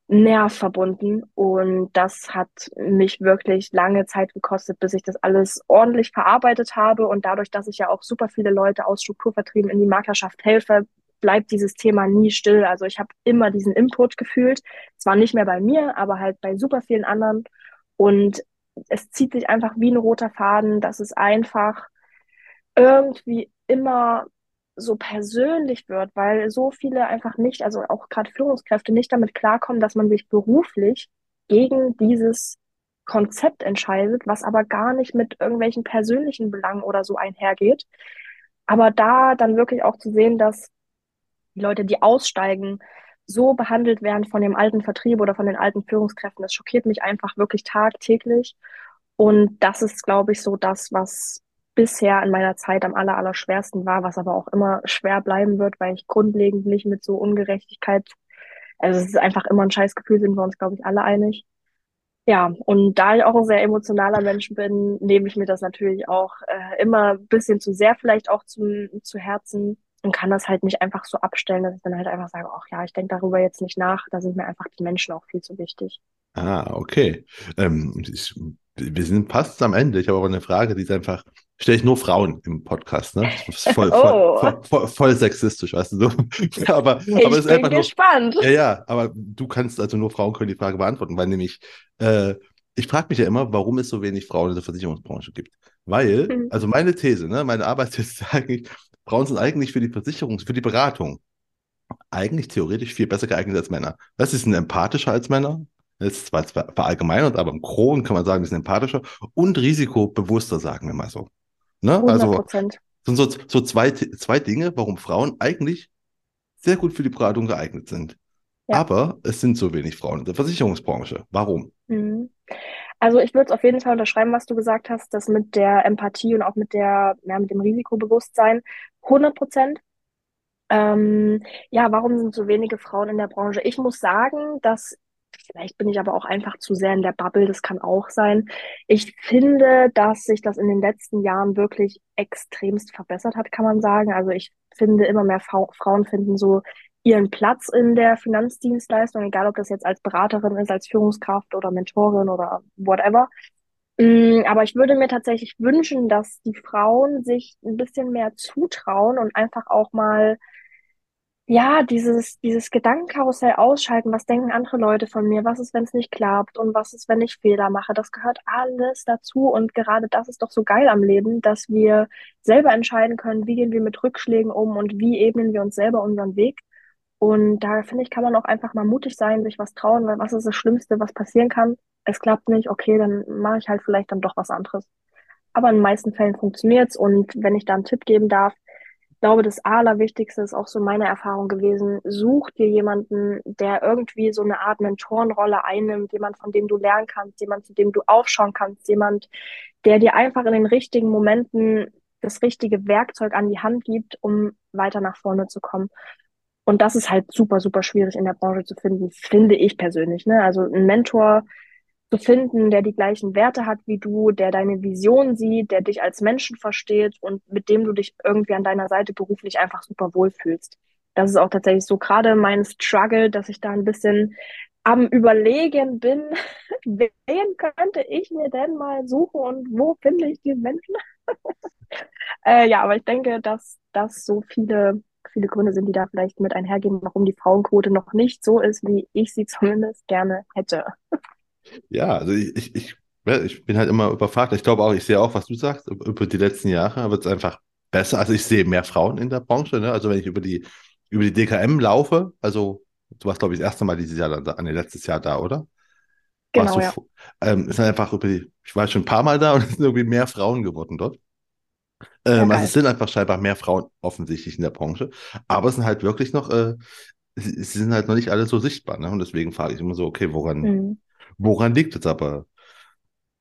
S1: Nerv verbunden. Und das hat mich wirklich lange Zeit gekostet, bis ich das alles ordentlich verarbeitet habe. Und dadurch, dass ich ja auch super viele Leute aus Strukturvertrieben in die Maklerschaft helfe, bleibt dieses Thema nie still. Also ich habe immer diesen Input gefühlt, zwar nicht mehr bei mir, aber halt bei super vielen anderen und es zieht sich einfach wie ein roter Faden, dass es einfach irgendwie immer so persönlich wird, weil so viele einfach nicht, also auch gerade Führungskräfte nicht damit klarkommen, dass man sich beruflich gegen dieses Konzept entscheidet, was aber gar nicht mit irgendwelchen persönlichen Belangen oder so einhergeht. Aber da dann wirklich auch zu sehen, dass die Leute, die aussteigen, so behandelt werden von dem alten Vertrieb oder von den alten Führungskräften, das schockiert mich einfach wirklich tagtäglich. Und das ist, glaube ich, so das, was bisher in meiner Zeit am aller, aller schwersten war, was aber auch immer schwer bleiben wird, weil ich grundlegend nicht mit so Ungerechtigkeit, also es ist einfach immer ein Scheißgefühl, sind wir uns, glaube ich, alle einig. Ja, und da ich auch ein sehr emotionaler Mensch bin, nehme ich mir das natürlich auch äh, immer ein bisschen zu sehr vielleicht auch zum, zu Herzen und kann das halt nicht einfach so abstellen, dass ich dann halt einfach sage, ach ja, ich denke darüber jetzt nicht nach, da sind mir einfach die Menschen auch viel zu wichtig.
S2: Ah, okay. Ähm, ich, wir sind fast am Ende. Ich habe aber eine Frage, die ist einfach, stelle ich nur Frauen im Podcast, ne? Voll,
S1: Oh.
S2: voll, voll, voll sexistisch, weißt du aber, aber
S1: Ich
S2: es ist
S1: bin
S2: einfach nur,
S1: gespannt.
S2: ja, ja, aber du kannst, also nur Frauen können die Frage beantworten, weil nämlich, äh, ich frage mich ja immer, warum es so wenig Frauen in der Versicherungsbranche gibt. Weil,
S1: Mhm.
S2: also meine These, ne, meine Arbeitsthese ist eigentlich, Frauen sind eigentlich für die Versicherung, für die Beratung eigentlich theoretisch viel besser geeignet als Männer. Das ist sind empathischer als Männer. Das ist zwar, verallgemeinert, aber im Groben kann man sagen, die sind empathischer und risikobewusster, sagen wir mal so. Ne?
S1: 100
S2: Also
S1: Prozent.
S2: sind so, so zwei, zwei Dinge, warum Frauen eigentlich sehr gut für die Beratung geeignet sind.
S1: Ja.
S2: Aber es sind so wenig Frauen in der Versicherungsbranche. Warum?
S1: Mhm. Also ich würde es auf jeden Fall unterschreiben, was du gesagt hast, das mit der Empathie und auch mit der, ja, mit dem Risikobewusstsein. 100 Prozent. Ähm, ja, warum sind so wenige Frauen in der Branche? Ich muss sagen, dass vielleicht bin ich aber auch einfach zu sehr in der Bubble, das kann auch sein. Ich finde, dass sich das in den letzten Jahren wirklich extremst verbessert hat, kann man sagen. Also ich finde, immer mehr Frauen finden so ihren Platz in der Finanzdienstleistung, egal ob das jetzt als Beraterin ist, als Führungskraft oder Mentorin oder whatever. Mm, aber ich würde mir tatsächlich wünschen, dass die Frauen sich ein bisschen mehr zutrauen und einfach auch mal, ja, dieses, dieses Gedankenkarussell ausschalten. Was denken andere Leute von mir? Was ist, wenn es nicht klappt? Und was ist, wenn ich Fehler mache? Das gehört alles dazu. Und gerade das ist doch so geil am Leben, dass wir selber entscheiden können, wie gehen wir mit Rückschlägen um und wie ebnen wir uns selber unseren Weg. Und da finde ich, kann man auch einfach mal mutig sein, sich was trauen, weil was ist das Schlimmste, was passieren kann? Es klappt nicht, okay, dann mache ich halt vielleicht dann doch was anderes. Aber in den meisten Fällen funktioniert's und wenn ich da einen Tipp geben darf, ich glaube, das Allerwichtigste ist auch so meine Erfahrung gewesen. Such dir jemanden, der irgendwie so eine Art Mentorenrolle einnimmt, jemand, von dem du lernen kannst, jemand, zu dem du aufschauen kannst, jemand, der dir einfach in den richtigen Momenten das richtige Werkzeug an die Hand gibt, um weiter nach vorne zu kommen. Und das ist halt super, super schwierig in der Branche zu finden, finde ich persönlich. Ne? Also ein Mentor zu finden, der die gleichen Werte hat wie du, der deine Vision sieht, der dich als Menschen versteht und mit dem du dich irgendwie an deiner Seite beruflich einfach super wohlfühlst. Das ist auch tatsächlich so gerade mein Struggle, dass ich da ein bisschen am Überlegen bin, wen könnte ich mir denn mal suchen und wo finde ich die Menschen? äh, ja, aber ich denke, dass das so viele viele Gründe sind, die da vielleicht mit einhergehen, warum die Frauenquote noch nicht so ist, wie ich sie zumindest gerne hätte.
S2: Ja, also ich, ich, ich, ich bin halt immer überfragt. Ich glaube auch, ich sehe auch, was du sagst, über die letzten Jahre wird es einfach besser. Also ich sehe mehr Frauen in der Branche. Ne? Also wenn ich über die, über die DKM laufe, also du warst, glaube ich, das erste Mal dieses Jahr da, nee, letztes Jahr da, oder?
S1: Genau, du, ja.
S2: Ähm, ist einfach über die, ich war schon ein paar Mal da und es sind irgendwie mehr Frauen geworden dort. Ähm, also es sind einfach scheinbar mehr Frauen offensichtlich in der Branche, aber es sind halt wirklich noch, äh, sie, sie sind halt noch nicht alle so sichtbar. Ne? Und deswegen frage ich immer so, okay, woran, mhm. woran liegt es aber?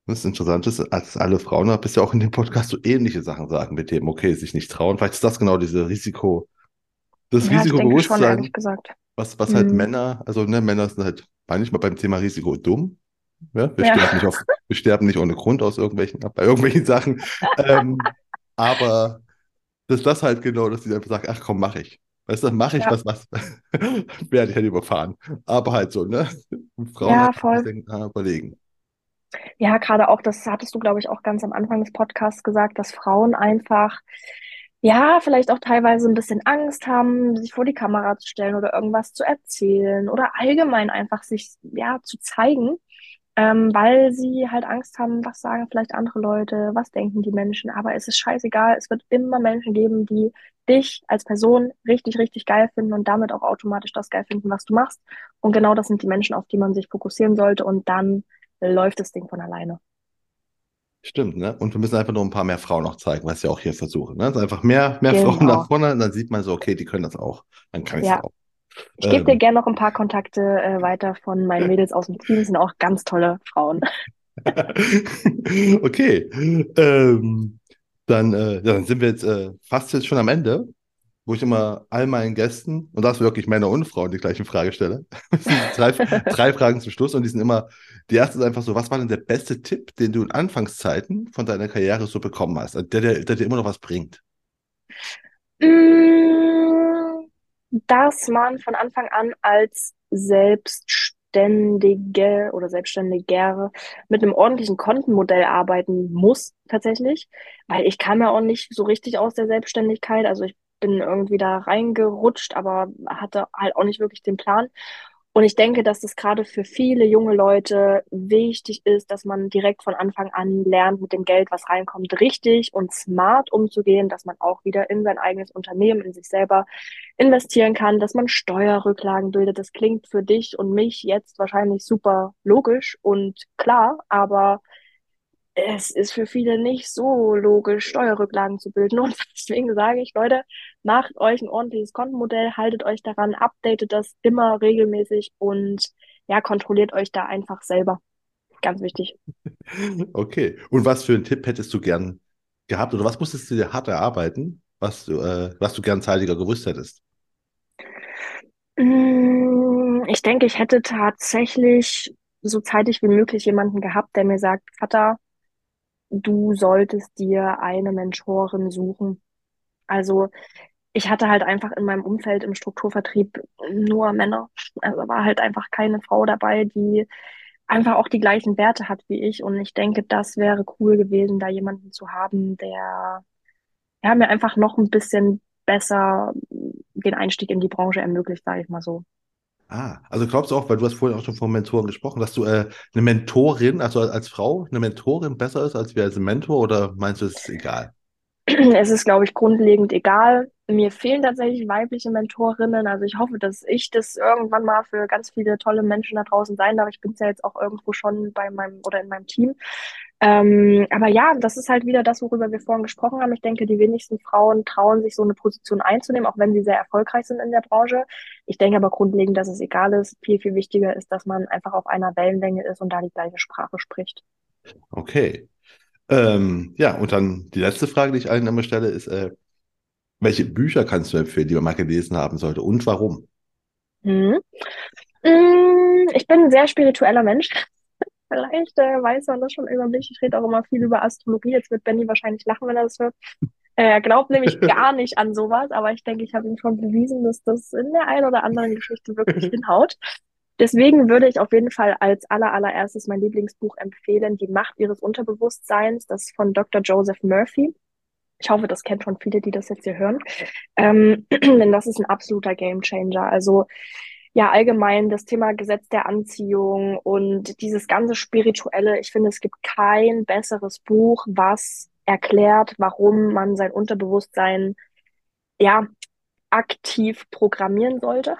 S2: Das Interessante ist, als alle Frauen, bist ja auch in dem Podcast so ähnliche Sachen sagen mit dem, okay, sich nicht trauen. Vielleicht ist das genau diese Risiko, das
S1: ja,
S2: Risikobewusstsein,
S1: schon, gesagt.
S2: was, was halt mhm. halt Männer, also ne, Männer sind halt manchmal beim Thema Risiko dumm. Ja, wir, ja. Sterben nicht auf, wir sterben nicht ohne Grund aus irgendwelchen, bei irgendwelchen Sachen. ähm, aber das ist das halt genau, dass die einfach sagen, ach komm, mach ich. Weißt du, mach ich ja. was, was werde ich halt überfahren. Aber halt so, ne?
S1: Frauen ja, voll.
S2: Denken, ah, überlegen.
S1: Ja, gerade auch, das hattest du, glaube ich, auch ganz am Anfang des Podcasts gesagt, dass Frauen einfach, ja, vielleicht auch teilweise ein bisschen Angst haben, sich vor die Kamera zu stellen oder irgendwas zu erzählen oder allgemein einfach sich, ja, zu zeigen ähm, weil sie halt Angst haben, was sagen vielleicht andere Leute, was denken die Menschen. Aber es ist scheißegal, es wird immer Menschen geben, die dich als Person richtig, richtig geil finden und damit auch automatisch das geil finden, was du machst. Und genau das sind die Menschen, auf die man sich fokussieren sollte und dann läuft das Ding von alleine.
S2: Stimmt, ne? Und wir müssen einfach nur ein paar mehr Frauen noch zeigen, was ich auch hier versuche. Ne? Also einfach mehr, mehr genau. Frauen nach vorne, dann sieht man so, okay, die können das auch. Dann kann ich es ja. auch.
S1: Ich gebe dir ähm. gerne noch ein paar Kontakte äh, weiter von meinen Mädels aus dem Team. Das sind auch ganz tolle Frauen.
S2: okay. Ähm, dann, äh, dann sind wir jetzt äh, fast jetzt schon am Ende, wo ich immer all meinen Gästen, und das wirklich Männer und Frauen, die gleiche Frage stelle. drei, drei Fragen zum Schluss und die sind immer, die erste ist einfach so, was war denn der beste Tipp, den du in Anfangszeiten von deiner Karriere so bekommen hast, der, der, der dir immer noch was bringt?
S1: Mmh dass man von Anfang an als Selbstständige oder Selbstständiger mit einem ordentlichen Kontenmodell arbeiten muss, tatsächlich, weil ich kam ja auch nicht so richtig aus der Selbstständigkeit. Also ich bin irgendwie da reingerutscht, aber hatte halt auch nicht wirklich den Plan. Und ich denke, dass das gerade für viele junge Leute wichtig ist, dass man direkt von Anfang an lernt, mit dem Geld, was reinkommt, richtig und smart umzugehen, dass man auch wieder in sein eigenes Unternehmen, in sich selber investieren kann, dass man Steuerrücklagen bildet. Das klingt für dich und mich jetzt wahrscheinlich super logisch und klar, aber es ist für viele nicht so logisch, Steuerrücklagen zu bilden. Und deswegen sage ich, Leute, macht euch ein ordentliches Kontenmodell, haltet euch daran, updatet das immer regelmäßig und ja, kontrolliert euch da einfach selber. Ganz wichtig.
S2: Okay. Und was für einen Tipp hättest du gern gehabt oder was musstest du dir hart erarbeiten, was du, äh, was du gern zeitiger gewusst hättest?
S1: Mm, Ich denke, ich hätte tatsächlich so zeitig wie möglich jemanden gehabt, der mir sagt, Vater, du solltest dir eine Mentorin suchen. Also ich hatte halt einfach in meinem Umfeld im Strukturvertrieb nur Männer. Also war halt einfach keine Frau dabei, die einfach auch die gleichen Werte hat wie ich. Und ich denke, das wäre cool gewesen, da jemanden zu haben, der ja, mir einfach noch ein bisschen besser den Einstieg in die Branche ermöglicht, sage ich mal so.
S2: Ah, also glaubst du auch, weil du hast vorhin auch schon von Mentoren gesprochen, dass du äh, eine Mentorin, also als Frau, eine Mentorin besser ist als wir als Mentor oder meinst du, es ist egal?
S1: Es ist, glaube ich, grundlegend egal. Mir fehlen tatsächlich weibliche Mentorinnen. Also ich hoffe, dass ich das irgendwann mal für ganz viele tolle Menschen da draußen sein darf. Ich bin es ja jetzt auch irgendwo schon bei meinem oder in meinem Team. Ähm, aber ja, das ist halt wieder das, worüber wir vorhin gesprochen haben. Ich denke, die wenigsten Frauen trauen sich so eine Position einzunehmen, auch wenn sie sehr erfolgreich sind in der Branche. Ich denke aber grundlegend, dass es egal ist. Viel, viel wichtiger ist, dass man einfach auf einer Wellenlänge ist und da die gleiche Sprache spricht.
S2: Okay. Ähm, ja, und dann die letzte Frage, die ich allen immer stelle, ist, äh, welche Bücher kannst du empfehlen, die man mal gelesen haben sollte und warum?
S1: Hm. Mm, ich bin ein sehr spiritueller Mensch. Vielleicht äh, weiß man das schon über mich. Ich rede auch immer viel über Astrologie. Jetzt wird Benny wahrscheinlich lachen, wenn er das hört. Er glaubt nämlich gar nicht an sowas, aber ich denke, ich habe ihm schon bewiesen, dass das in der einen oder anderen Geschichte wirklich hinhaut. Deswegen würde ich auf jeden Fall als aller, allererstes mein Lieblingsbuch empfehlen, Die Macht ihres Unterbewusstseins, das von Dr. Joseph Murphy. Ich hoffe, das kennt schon viele, die das jetzt hier hören. Ähm, denn das ist ein absoluter Gamechanger. Also ja, allgemein das Thema Gesetz der Anziehung und dieses ganze Spirituelle. Ich finde, es gibt kein besseres Buch, was erklärt, warum man sein Unterbewusstsein ja aktiv programmieren sollte.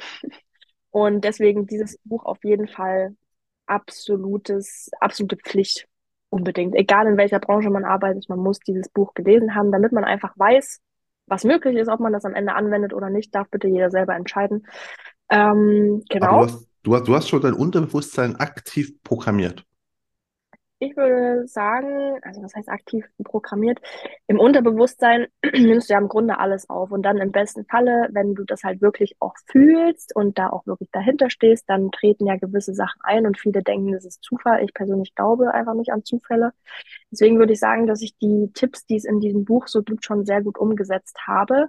S1: Und deswegen dieses Buch auf jeden Fall absolutes, absolute Pflicht unbedingt. Egal in welcher Branche man arbeitet, man muss dieses Buch gelesen haben, damit man einfach weiß, was möglich ist, ob man das am Ende anwendet oder nicht, darf bitte jeder selber entscheiden. Ähm, genau.
S2: Du hast, du hast, du hast schon dein Unterbewusstsein aktiv programmiert.
S1: Ich würde sagen, also was heißt aktiv programmiert? Im Unterbewusstsein nimmst du ja im Grunde alles auf. Und dann im besten Falle, wenn du das halt wirklich auch fühlst und da auch wirklich dahinter stehst, dann treten ja gewisse Sachen ein und viele denken, das ist Zufall. Ich persönlich glaube einfach nicht an Zufälle. Deswegen würde ich sagen, dass ich die Tipps, die es in diesem Buch so gibt, schon sehr gut umgesetzt habe.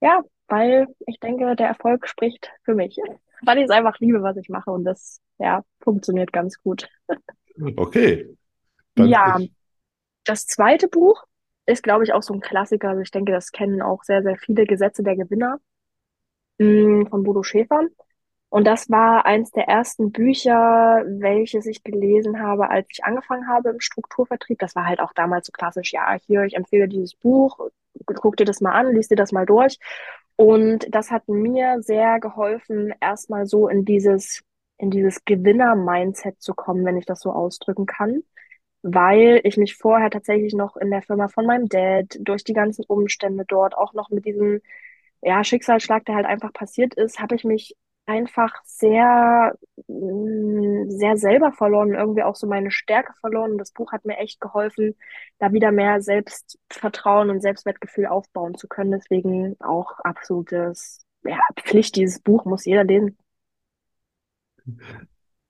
S1: Ja, weil ich denke, der Erfolg spricht für mich. Weil ich es einfach liebe, was ich mache und das, ja, funktioniert ganz gut.
S2: Okay.
S1: Dann ja, das zweite Buch ist, glaube ich, auch so ein Klassiker. Also ich denke, das kennen auch sehr, sehr viele Gesetze der Gewinner mh, mm, von Bodo Schäfer. Und das war eins der ersten Bücher, welches ich gelesen habe, als ich angefangen habe im Strukturvertrieb. Das war halt auch damals so klassisch, ja, hier, ich empfehle dieses Buch, guck dir das mal an, liest dir das mal durch. Und das hat mir sehr geholfen, erstmal so in dieses in dieses Gewinner-Mindset zu kommen, wenn ich das so ausdrücken kann, weil ich mich vorher tatsächlich noch in der Firma von meinem Dad durch die ganzen Umstände dort, auch noch mit diesem ja, Schicksalsschlag, der halt einfach passiert ist, habe ich mich einfach sehr, mm, sehr selber verloren, irgendwie auch so meine Stärke verloren. Und das Buch hat mir echt geholfen, da wieder mehr Selbstvertrauen und Selbstwertgefühl aufbauen zu können. Deswegen auch absolutes, ja, Pflicht, dieses Buch muss jeder lesen.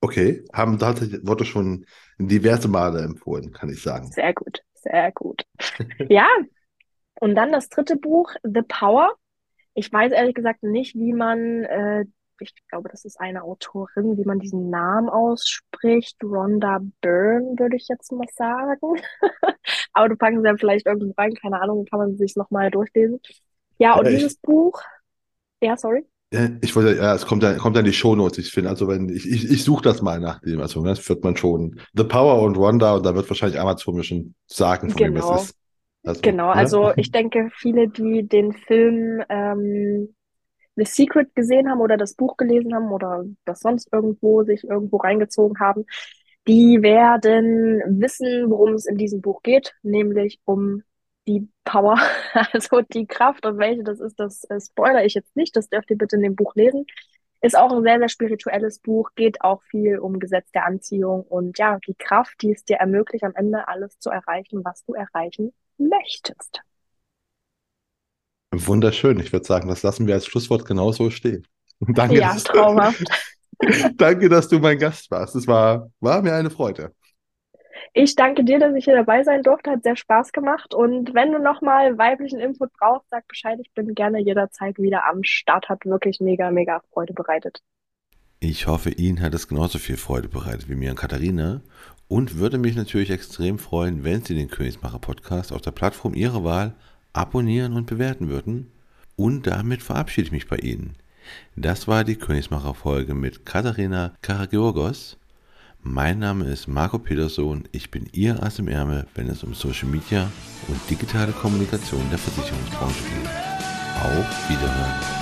S2: Okay, haben da wurde schon diverse Male empfohlen, kann ich sagen.
S1: Sehr gut, sehr gut. ja, und dann das dritte Buch, The Power. Ich weiß ehrlich gesagt nicht, wie man, äh, ich glaube, das ist eine Autorin, wie man diesen Namen ausspricht. Rhonda Byrne, würde ich jetzt mal sagen. Aber du packen sie ja vielleicht irgendwo rein, keine Ahnung, kann man sich nochmal durchlesen. Ja, und ja, dieses Buch, ja, sorry.
S2: Ich wollte, ja, es kommt dann, kommt dann die Shownotes. Ich finde, also wenn ich, ich, ich suche das mal nach dem, also das wird man schon. The Power und Wanda und da wird wahrscheinlich Amazon mir schon sagen, von genau. wem es
S1: genau. ist. Also, genau, ne? also ich denke, viele, die den Film ähm, The Secret gesehen haben oder das Buch gelesen haben oder das sonst irgendwo sich irgendwo reingezogen haben, die werden wissen, worum es in diesem Buch geht, nämlich um die Power, also die Kraft und welche das ist, das äh, spoiler ich jetzt nicht, das dürft ihr bitte in dem Buch lesen. Ist auch ein sehr, sehr spirituelles Buch, geht auch viel um Gesetz der Anziehung und ja, die Kraft, die es dir ermöglicht, am Ende alles zu erreichen, was du erreichen möchtest.
S2: Wunderschön. Ich würde sagen, das lassen wir als Schlusswort genauso stehen. Danke.
S1: Ja, traumhaft.
S2: Danke, dass du mein Gast warst. Es war, war mir eine Freude.
S1: Ich danke dir, dass ich hier dabei sein durfte. Hat sehr Spaß gemacht. Und wenn du nochmal weiblichen Input brauchst, sag Bescheid. Ich bin gerne jederzeit wieder am Start. Hat wirklich mega, mega Freude bereitet.
S2: Ich hoffe, Ihnen hat es genauso viel Freude bereitet wie mir und Katharina. Und würde mich natürlich extrem freuen, wenn Sie den Königsmacher Podcast auf der Plattform Ihrer Wahl abonnieren und bewerten würden. Und damit verabschiede ich mich bei Ihnen. Das war die Königsmacher Folge mit Katharina Karagiorgos. Mein Name ist Marco Peterson. Ich bin Ihr Ass im Ärmel, wenn es um Social Media und digitale Kommunikation der Versicherungsbranche geht. Auf Wiederhören.